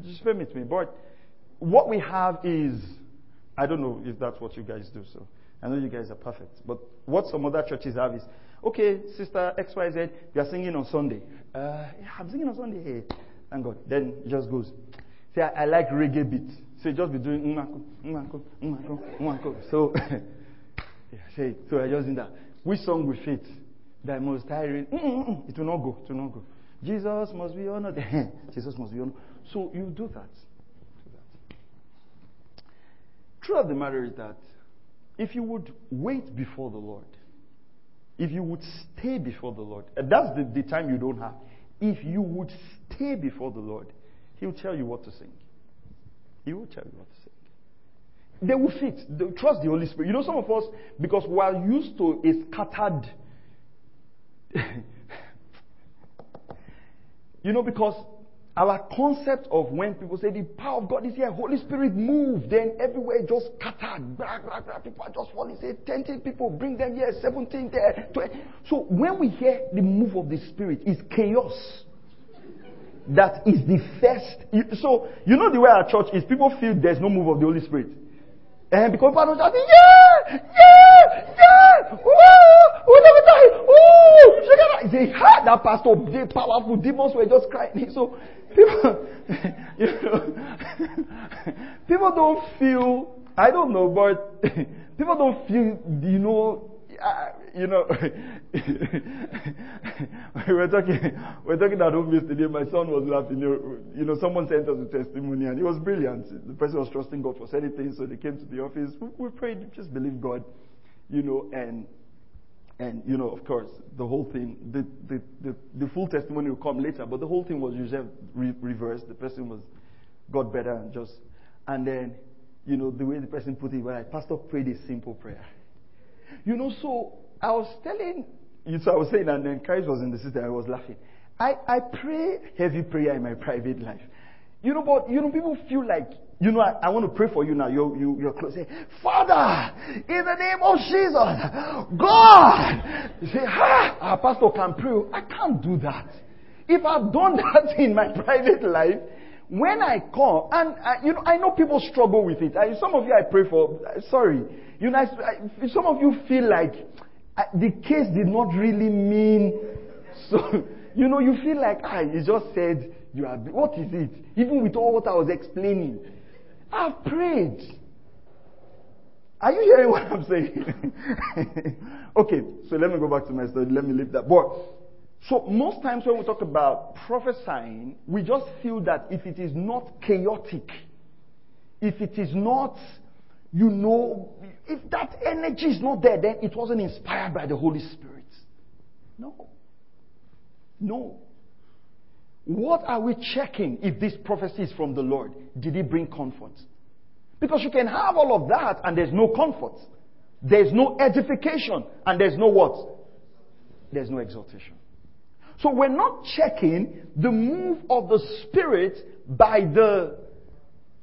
Just permit me, but what we have is I don't know if that's what you guys do, so I know you guys are perfect. But what some other churches have is, okay, sister XYZ, you are singing on Sunday. Uh, yeah, I'm singing on Sunday. Hey, thank God. Then it just goes. Say, I, I like reggae beat. So just be doing umako, umako, umako, umako. So, (laughs) yeah, say, so I just in that. Which song will fit? The most tiring. Mm-mm-mm. It will not go. It will not go. Jesus must be honored. (laughs) Jesus must be honored. So you do that. Do that. truth of the matter is that if you would wait before the Lord, if you would stay before the Lord, and that's the, the time you don't have. If you would stay before the Lord, He will tell you what to sing. He will tell you what to sing. They will fit. They trust the Holy Spirit. You know, some of us, because we are used to a scattered. You know, because our concept of when people say the power of God is here, Holy Spirit move, then everywhere just scattered. Blah, blah, blah. People are just falling. Say 10 people, bring them here, 17 there. 20. So when we hear the move of the Spirit, it's chaos. That is the first. So, you know the way our church is, people feel there's no move of the Holy Spirit. And because people are shouting, yeah, yeah, yeah, woo, woo, never die, woo, they heard that pastor, they powerful demons were just crying. So people, (laughs) you know, (laughs) people don't feel, I don't know, but (laughs) people don't feel, you know, uh, you know, we (laughs) were talking, we were talking at home yesterday. My son was laughing. You know, someone sent us a testimony, and it was brilliant. The person was trusting God for certain things, so they came to the office. We, we prayed, just believe God, you know, and and you know, of course, the whole thing, the the the, the full testimony will come later, but the whole thing was re- reversed. The person was got better and just, and then, you know, the way the person put it, well, like, Pastor prayed a simple prayer. You know, so I was telling you, so I was saying, and then Christ was in the system, I was laughing. I, I pray heavy prayer in my private life. You know, but, you know, people feel like, you know, I, I want to pray for you now. You're, you, you're close. Say, Father, in the name of Jesus, God. You say, ah, our pastor can pray. I can't do that. If I've done (laughs) that in my private life, when I come, and I, you know, I know people struggle with it. I, some of you I pray for, sorry, you know, I, some of you feel like the case did not really mean so. You know, you feel like ah, you just said you are. What is it? Even with all what I was explaining, I've prayed. Are you hearing what I'm saying? (laughs) okay, so let me go back to my story. Let me leave that. But so most times when we talk about prophesying, we just feel that if it is not chaotic, if it is not, you know, if that energy is not there, then it wasn't inspired by the Holy Spirit. No. No. What are we checking if this prophecy is from the Lord? Did it bring comfort? Because you can have all of that and there's no comfort. There's no edification and there's no what? There's no exaltation. So we're not checking the move of the Spirit by the,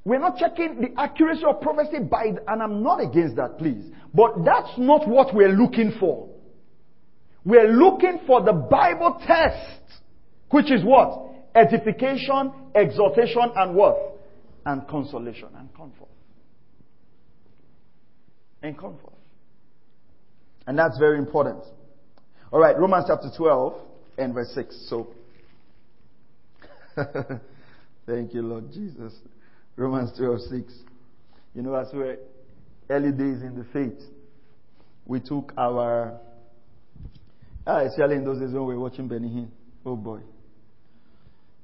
we're not checking the accuracy of prophecy by, and I'm not against that, please. But that's not what we're looking for. We're looking for the Bible test, which is what? Edification, exhortation, and what? And consolation and comfort. And comfort. And that's very important. All right, Romans chapter 12 and verse 6. So, (laughs) thank you, Lord Jesus. Romans 12, 6. You know, as we're early days in the faith, we took our, ah, especially in those days when we were watching Benny Hinn. Oh boy.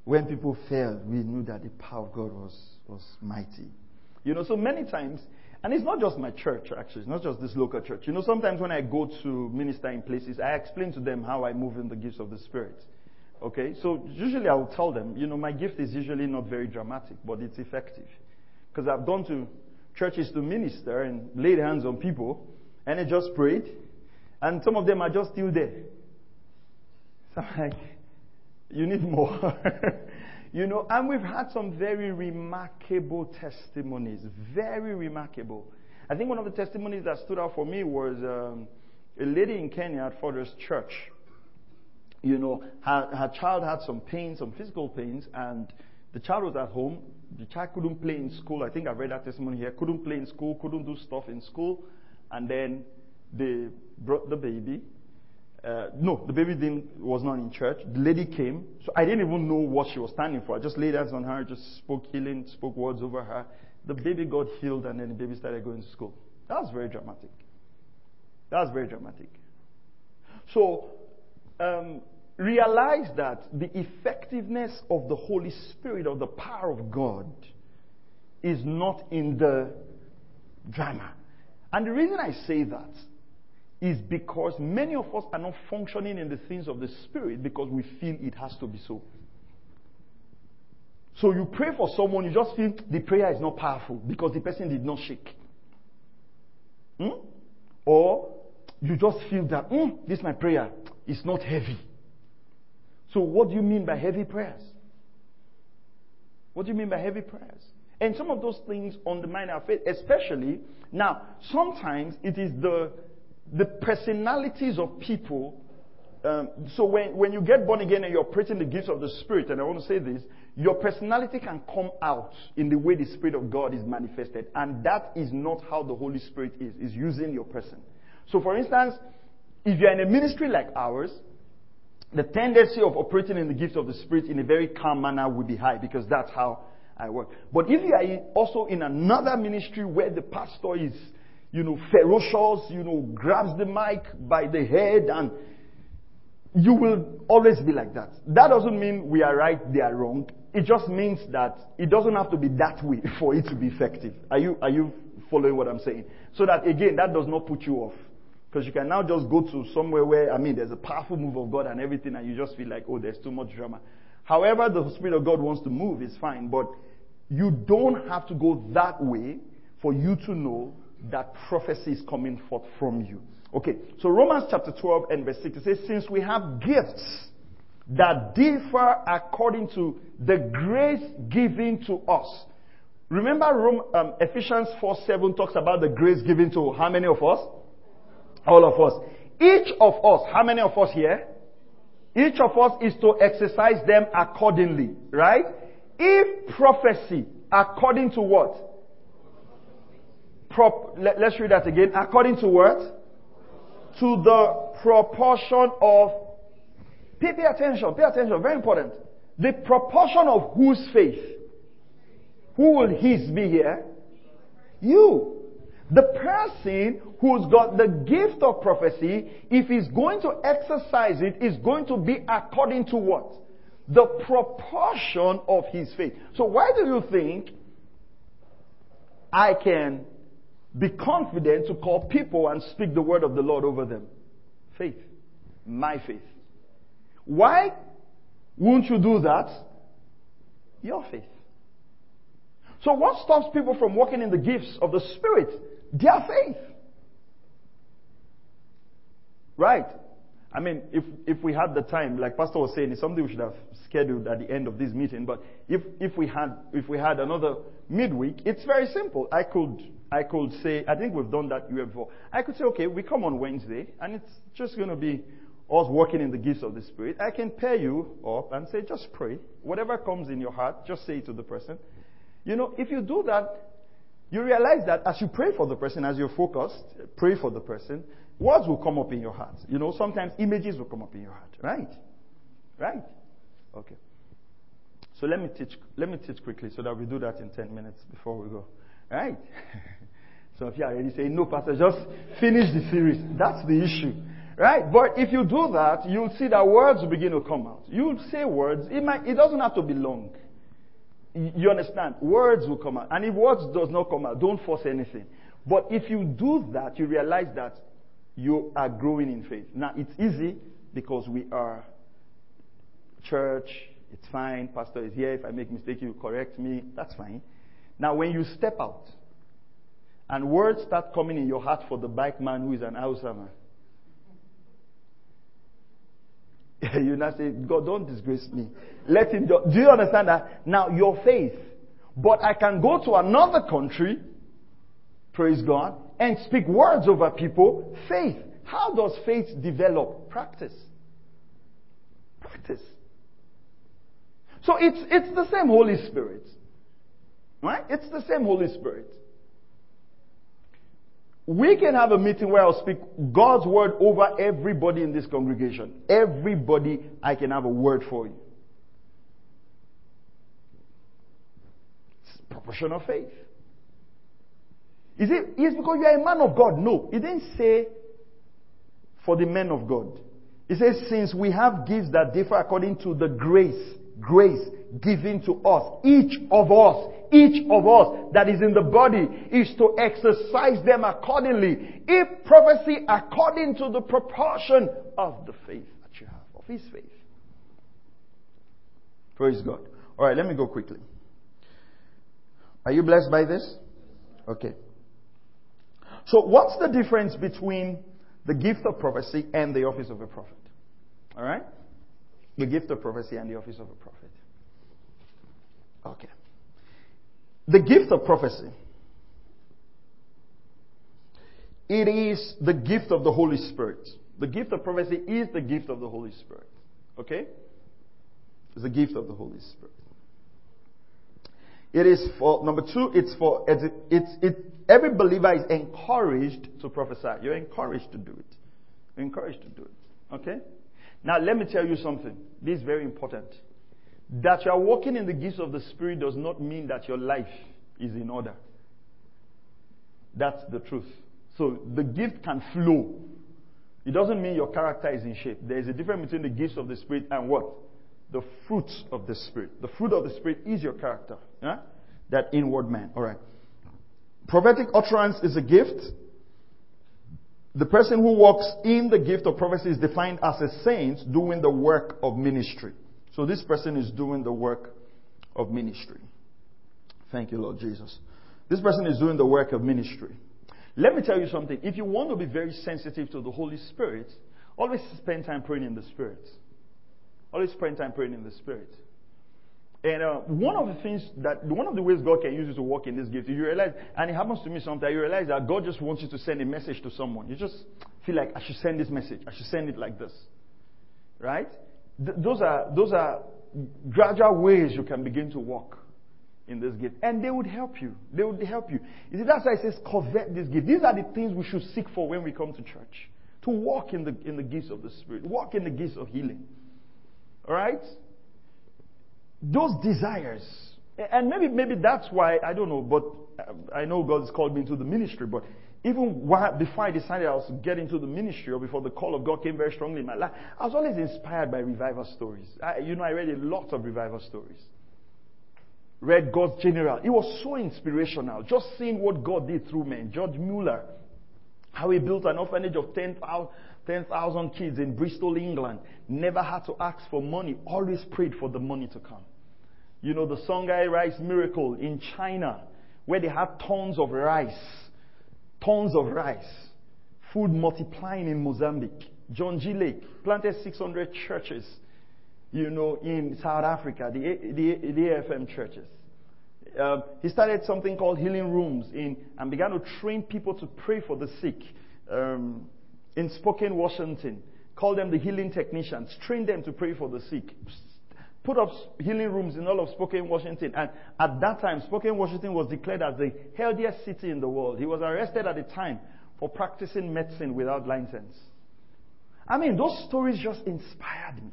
When people fell, we knew that the power of God was, was mighty. You know, so many times, and it's not just my church, actually. It's not just this local church. You know, sometimes when I go to minister in places, I explain to them how I move in the gifts of the Spirit. Okay? So usually I will tell them, you know, my gift is usually not very dramatic, but it's effective. Because I've gone to churches to minister and laid hands on people, and I just prayed, and some of them are just still there. So I'm like, you need more. (laughs) You know, and we've had some very remarkable testimonies. Very remarkable. I think one of the testimonies that stood out for me was um, a lady in Kenya at Father's Church. You know, her, her child had some pain, some physical pains, and the child was at home. The child couldn't play in school. I think I read that testimony here. Couldn't play in school, couldn't do stuff in school. And then they brought the baby uh, no, the baby didn't, was not in church. The lady came. So I didn't even know what she was standing for. I just laid hands on her, just spoke healing, spoke words over her. The baby got healed and then the baby started going to school. That was very dramatic. That was very dramatic. So, um, realize that the effectiveness of the Holy Spirit, of the power of God, is not in the drama. And the reason I say that is because many of us are not functioning in the things of the Spirit because we feel it has to be so. So you pray for someone, you just feel the prayer is not powerful because the person did not shake. Hmm? Or you just feel that, hmm, this my prayer is not heavy. So what do you mean by heavy prayers? What do you mean by heavy prayers? And some of those things undermine our faith, especially now, sometimes it is the the personalities of people. Um, so when, when you get born again and you're operating the gifts of the Spirit, and I want to say this, your personality can come out in the way the Spirit of God is manifested. And that is not how the Holy Spirit is, is using your person. So for instance, if you're in a ministry like ours, the tendency of operating in the gifts of the Spirit in a very calm manner would be high because that's how I work. But if you are also in another ministry where the pastor is you know, ferocious, you know, grabs the mic by the head and you will always be like that. That doesn't mean we are right, they are wrong. It just means that it doesn't have to be that way (laughs) for it to be effective. Are you, are you following what I'm saying? So that again, that does not put you off. Because you can now just go to somewhere where, I mean, there's a powerful move of God and everything, and you just feel like, oh, there's too much drama. However, the Spirit of God wants to move is fine, but you don't have to go that way for you to know that prophecy is coming forth from you. Okay, so Romans chapter 12 and verse 6 it says, Since we have gifts that differ according to the grace given to us. Remember Rome, um, Ephesians 4 7 talks about the grace given to how many of us? All of us. Each of us, how many of us here? Each of us is to exercise them accordingly, right? If prophecy, according to what? Prop, let, let's read that again. According to what? To the proportion of. Pay, pay attention, pay attention, very important. The proportion of whose faith? Who will his be here? You. The person who's got the gift of prophecy, if he's going to exercise it, is going to be according to what? The proportion of his faith. So why do you think I can be confident to call people and speak the word of the Lord over them? Faith. My faith. Why won't you do that? Your faith. So what stops people from walking in the gifts of the Spirit? Their faith. Right. I mean, if, if we had the time, like Pastor was saying, it's something we should have scheduled at the end of this meeting. But if, if we had, if we had another midweek, it's very simple. I could, I could say, I think we've done that year before. I could say, okay, we come on Wednesday, and it's just going to be us working in the gifts of the Spirit. I can pair you up and say, just pray. Whatever comes in your heart, just say it to the person. You know, if you do that, you realize that as you pray for the person, as you're focused, pray for the person, words will come up in your heart. You know, sometimes images will come up in your heart. Right? Right? Okay. So let me teach let me teach quickly so that we do that in ten minutes before we go. Right? (laughs) Some of you are already saying, No, Pastor, just finish the series. That's the issue. Right? But if you do that, you'll see that words will begin to come out. You'll say words. It might it doesn't have to be long. You understand? Words will come out. And if words does not come out, don't force anything. But if you do that, you realize that you are growing in faith. Now, it's easy because we are church. It's fine. Pastor is here. If I make mistake, you correct me. That's fine. Now, when you step out and words start coming in your heart for the bike man who is an Alzheimer, (laughs) you now say, God, don't disgrace me. Let him do. Do you understand that? Now, your faith. But I can go to another country, praise God, and speak words over people. Faith. How does faith develop? Practice. Practice. So it's, it's the same Holy Spirit. Right? It's the same Holy Spirit. We can have a meeting where I'll speak God's word over everybody in this congregation. Everybody, I can have a word for you. It's proportion of faith. Is it is because you are a man of God? No. He didn't say for the men of God. He says, since we have gifts that differ according to the grace, grace given to us, each of us, each of us that is in the body is to exercise them accordingly. If prophecy according to the proportion of the faith that you have, of his faith. Praise God. Alright, let me go quickly. Are you blessed by this? Okay. So what's the difference between the gift of prophecy and the office of a prophet? Alright? The gift of prophecy and the office of a prophet. Okay. The gift of prophecy. It is the gift of the Holy Spirit. The gift of prophecy is the gift of the Holy Spirit. Okay? It's the gift of the Holy Spirit. It is for, number two, it's for, it's, it's, it, every believer is encouraged to prophesy. You're encouraged to do it. You're encouraged to do it. Okay? Now, let me tell you something. This is very important. That you are walking in the gifts of the Spirit does not mean that your life is in order. That's the truth. So the gift can flow. It doesn't mean your character is in shape. There is a difference between the gifts of the Spirit and what? The fruit of the Spirit. The fruit of the Spirit is your character. Yeah? That inward man. Alright. Prophetic utterance is a gift. The person who walks in the gift of prophecy is defined as a saint doing the work of ministry. So this person is doing the work of ministry. Thank you, Lord Jesus. This person is doing the work of ministry. Let me tell you something. If you want to be very sensitive to the Holy Spirit, always spend time praying in the Spirit. Always spend time praying in the Spirit. And uh, one of the things that, one of the ways God can use you to walk in this gift, you realize, and it happens to me sometimes, you realize that God just wants you to send a message to someone. You just feel like, I should send this message. I should send it like this. Right? Th- those are, those are gradual ways you can begin to walk in this gift. And they would help you. They would help you. You see, that's why it says covet this gift. These are the things we should seek for when we come to church. To walk in the, in the gifts of the Spirit. Walk in the gifts of healing. Alright? Those desires. And maybe, maybe that's why, I don't know, but uh, I know God has called me into the ministry, but even while, before I decided I was to get into the ministry or before the call of God came very strongly in my life, I was always inspired by revival stories. I, you know, I read a lot of revival stories. Read God's General. It was so inspirational. Just seeing what God did through men. George Mueller, how he built an orphanage of 10,000 10, kids in Bristol, England. Never had to ask for money. Always prayed for the money to come. You know, the Songhai rice miracle in China, where they had tons of rice. Tons of rice. Food multiplying in Mozambique. John G. Lake planted 600 churches, you know, in South Africa, the, the, the AFM churches. Uh, he started something called healing rooms in, and began to train people to pray for the sick um, in Spokane, Washington. Called them the healing technicians. Trained them to pray for the sick put up healing rooms in all of Spokane, Washington. And at that time, Spokane, Washington was declared as the healthiest city in the world. He was arrested at the time for practicing medicine without license. I mean, those stories just inspired me.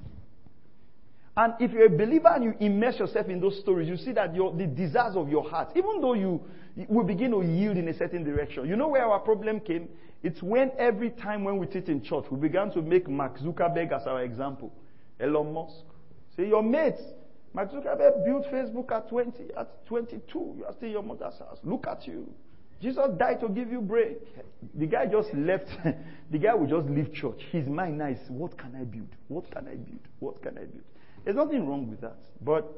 And if you're a believer and you immerse yourself in those stories, you see that your, the desires of your heart, even though you will begin to yield in a certain direction. You know where our problem came? It's when every time when we sit in church, we began to make Mark Zuckerberg as our example. Elon Musk, See, your mates. Mark Zuckerberg built Facebook at 20, at 22. You are still your mother's house. Look at you. Jesus died to give you break. The guy just left. (laughs) the guy will just leave church. His mind now is, what can I build? What can I build? What can I build? There's nothing wrong with that. But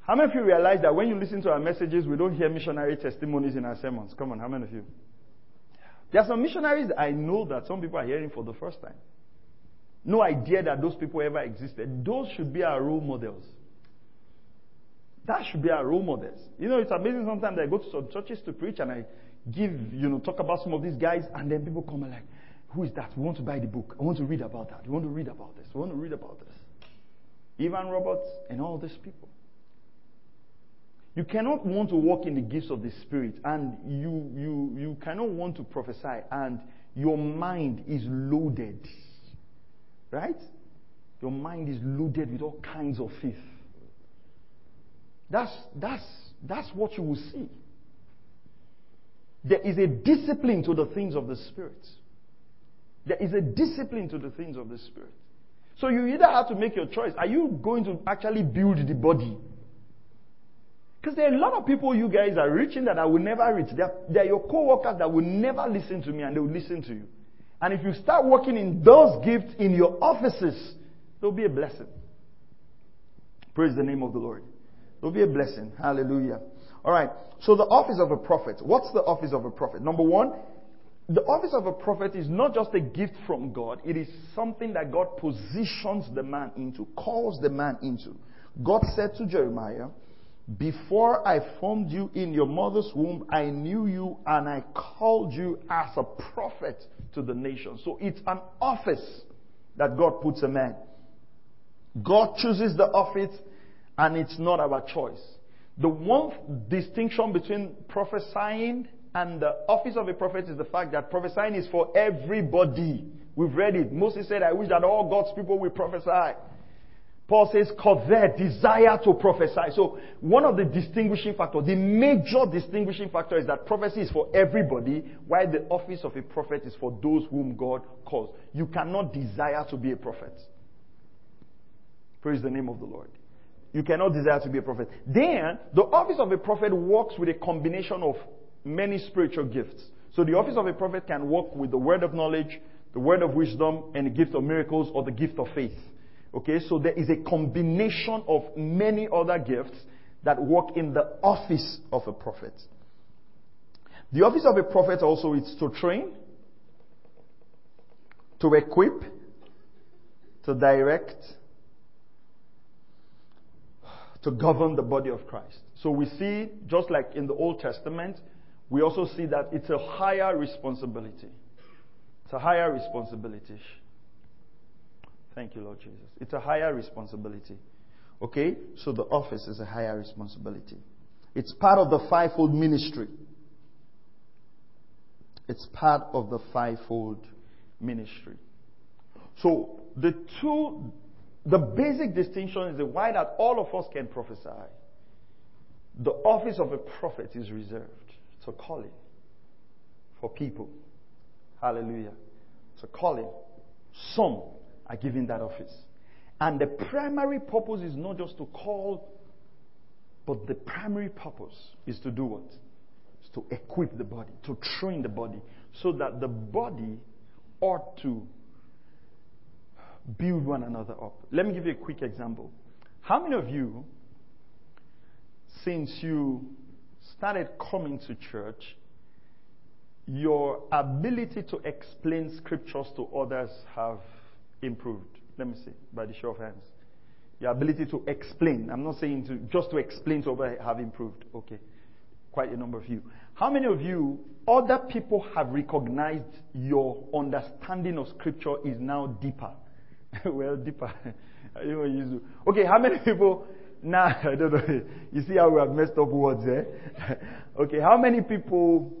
how many of you realize that when you listen to our messages, we don't hear missionary testimonies in our sermons? Come on, how many of you? There are some missionaries I know that some people are hearing for the first time. No idea that those people ever existed. Those should be our role models. That should be our role models. You know, it's amazing sometimes I go to some churches to preach and I give, you know, talk about some of these guys and then people come and like, who is that? We want to buy the book. I want to read about that. We want to read about this. We want to read about this. Evan Roberts and all these people. You cannot want to walk in the gifts of the Spirit and you, you, you cannot want to prophesy and your mind is loaded Right? Your mind is loaded with all kinds of faith. That's, that's, that's what you will see. There is a discipline to the things of the Spirit. There is a discipline to the things of the Spirit. So you either have to make your choice. Are you going to actually build the body? Because there are a lot of people you guys are reaching that I will never reach. They're, they're your co-workers that will never listen to me and they will listen to you. And if you start working in those gifts in your offices, there'll be a blessing. Praise the name of the Lord. There'll be a blessing. Hallelujah. All right. So the office of a prophet. What's the office of a prophet? Number one, the office of a prophet is not just a gift from God. It is something that God positions the man into, calls the man into. God said to Jeremiah, before I formed you in your mother's womb, I knew you and I called you as a prophet to the nation. So it's an office that God puts a man. God chooses the office and it's not our choice. The one distinction between prophesying and the office of a prophet is the fact that prophesying is for everybody. We've read it. Moses said, I wish that all God's people will prophesy. Paul says, covet, desire to prophesy. So one of the distinguishing factors, the major distinguishing factor is that prophecy is for everybody, while the office of a prophet is for those whom God calls. You cannot desire to be a prophet. Praise the name of the Lord. You cannot desire to be a prophet. Then, the office of a prophet works with a combination of many spiritual gifts. So the office of a prophet can work with the word of knowledge, the word of wisdom, and the gift of miracles or the gift of faith. Okay, so there is a combination of many other gifts that work in the office of a prophet. The office of a prophet also is to train, to equip, to direct, to govern the body of Christ. So we see, just like in the Old Testament, we also see that it's a higher responsibility. It's a higher responsibility. Thank you, Lord Jesus. It's a higher responsibility. Okay? So the office is a higher responsibility. It's part of the fivefold ministry. It's part of the fivefold ministry. So the two, the basic distinction is the why that all of us can prophesy. The office of a prophet is reserved. It's a calling for people. Hallelujah. It's a calling. Some are given that office. And the primary purpose is not just to call, but the primary purpose is to do what? Is to equip the body, to train the body, so that the body ought to build one another up. Let me give you a quick example. How many of you, since you started coming to church, your ability to explain scriptures to others have improved? Let me see, by the show of hands. Your ability to explain. I'm not saying to just to explain to others have improved. Okay. Quite a number of you. How many of you, other people have recognized your understanding of scripture is now deeper? (laughs) well, deeper. (laughs) okay, how many people now, (laughs) I don't know. You see how we have messed up words there? Eh? okay, how many people,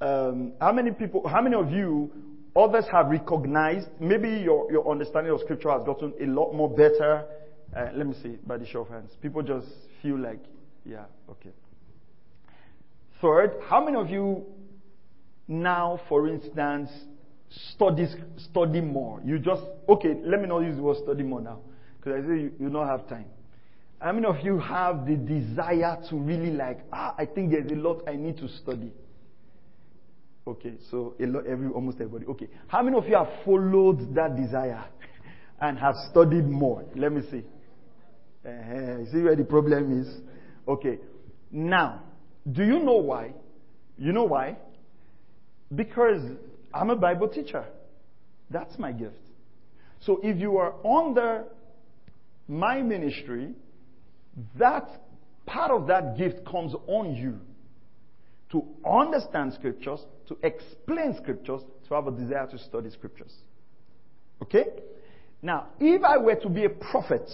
um, how many people, how many of you Others have recognized, maybe your, your understanding of scripture has gotten a lot more better. Uh, let me see, by the show of hands. People just feel like, yeah, okay. Third, how many of you now, for instance, study, study more? You just, okay, let me not use the word study more now, because I say you, you don't have time. How many of you have the desire to really like, ah, I think there's a lot I need to study? Okay, so lot, every, almost everybody. Okay, how many of you have followed that desire (laughs) and have studied more? Let me see. Uh-huh. See where the problem is? Okay, now, do you know why? You know why? Because I'm a Bible teacher. That's my gift. So if you are under my ministry, that part of that gift comes on you to understand scriptures, to explain scriptures, to have a desire to study scriptures. Okay? Now, if I were to be a prophet,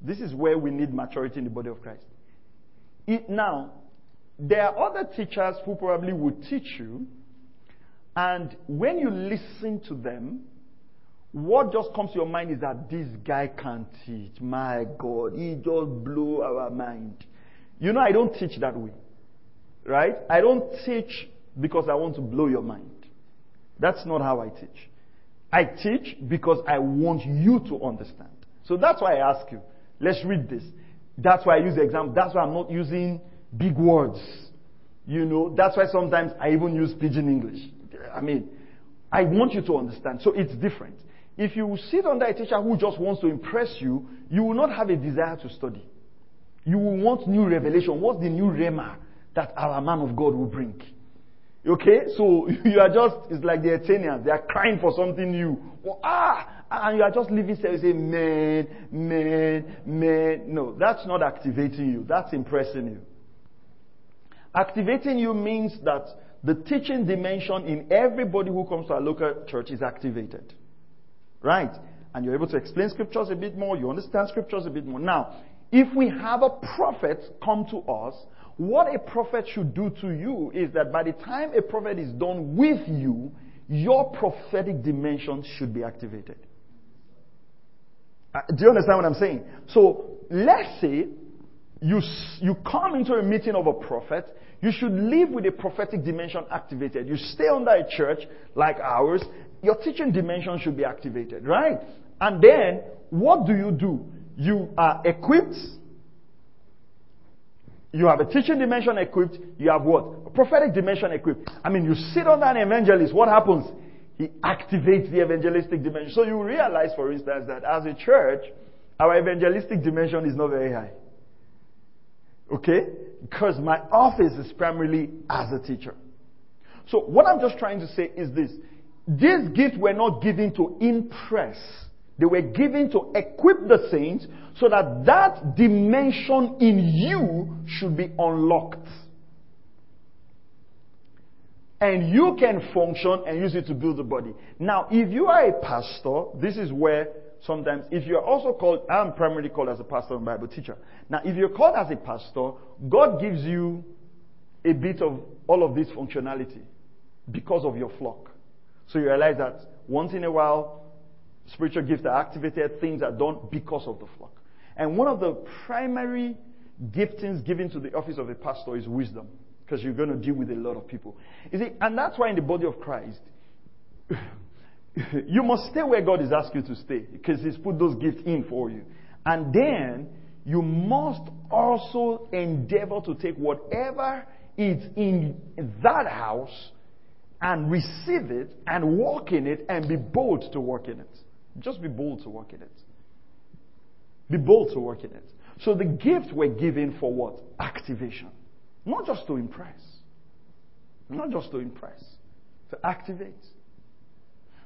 this is where we need maturity in the body of Christ. It, now, there are other teachers who probably would teach you, and when you listen to them, what just comes to your mind is that this guy can't teach. My God, he just blew our mind. You know, I don't teach that way. Right? I don't teach because I want to blow your mind. That's not how I teach. I teach because I want you to understand. So that's why I ask you, let's read this. That's why I use the example. That's why I'm not using big words. You know, that's why sometimes I even use pidgin English. I mean, I want you to understand. So it's different. If you sit under a teacher who just wants to impress you, you will not have a desire to study. You will want new revelation. What's the new rhema that our man of God will bring? Okay? So (laughs) you are just, it's like the Athenians. They are crying for something new. Ah! And you are just living there. You say, man, man, man. No, that's not activating you. That's impressing you. Activating you means that the teaching dimension in everybody who comes to our local church is activated. Right? And you're able to explain scriptures a bit more. You understand scriptures a bit more. Now, if we have a prophet come to us what a prophet should do to you is that by the time a prophet is done with you, your prophetic dimension should be activated. Uh, do you understand what I'm saying? So let's say you, you come into a meeting of a prophet, you should live with a prophetic dimension activated. You stay under a church like ours, your teaching dimension should be activated, right? And then, what do you do? You are equipped. You have a teaching dimension equipped. You have what? A prophetic dimension equipped. I mean, you sit under an evangelist. What happens? He activates the evangelistic dimension. So you realize, for instance, that as a church, our evangelistic dimension is not very high. Okay? Because my office is primarily as a teacher. So what I'm just trying to say is this. These gifts were not given to impress. They were given to equip the saints so that that dimension in you should be unlocked. And you can function and use it to build the body. Now, if you are a pastor, this is where sometimes, if you're also called, I'm primarily called as a pastor and Bible teacher. Now, if you're called as a pastor, God gives you a bit of all of this functionality because of your flock. So you realize that once in a while, spiritual gifts are activated, things are done because of the flock. And one of the primary giftings given to the office of a pastor is wisdom, because you're going to deal with a lot of people. You see, and that's why in the body of Christ, (laughs) you must stay where God is asking you to stay, because He's put those gifts in for you. And then you must also endeavor to take whatever is in that house and receive it and walk in it and be bold to work in it. Just be bold to work in it. Be bold to work in it. So the gifts were given for what? Activation. Not just to impress. Not just to impress. To activate.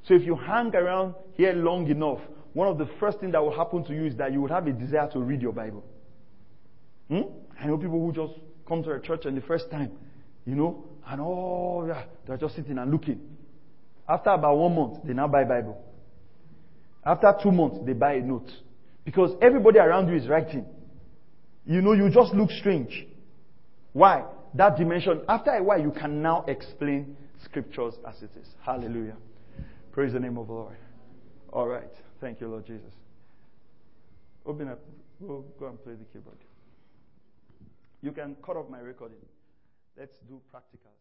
So if you hang around here long enough, one of the first things that will happen to you is that you will have a desire to read your Bible. Hmm? I know people who just come to a church and the first time, you know, and oh yeah, they're just sitting and looking. After about one month, they now buy Bible. After two months, they buy a note. Because everybody around you is writing. You know, you just look strange. Why? That dimension, after a while, you can now explain scriptures as it is. Hallelujah. Praise the name of the Lord. All right. Thank you, Lord Jesus. Open up. We'll go and play the keyboard. You can cut off my recording. Let's do practicals.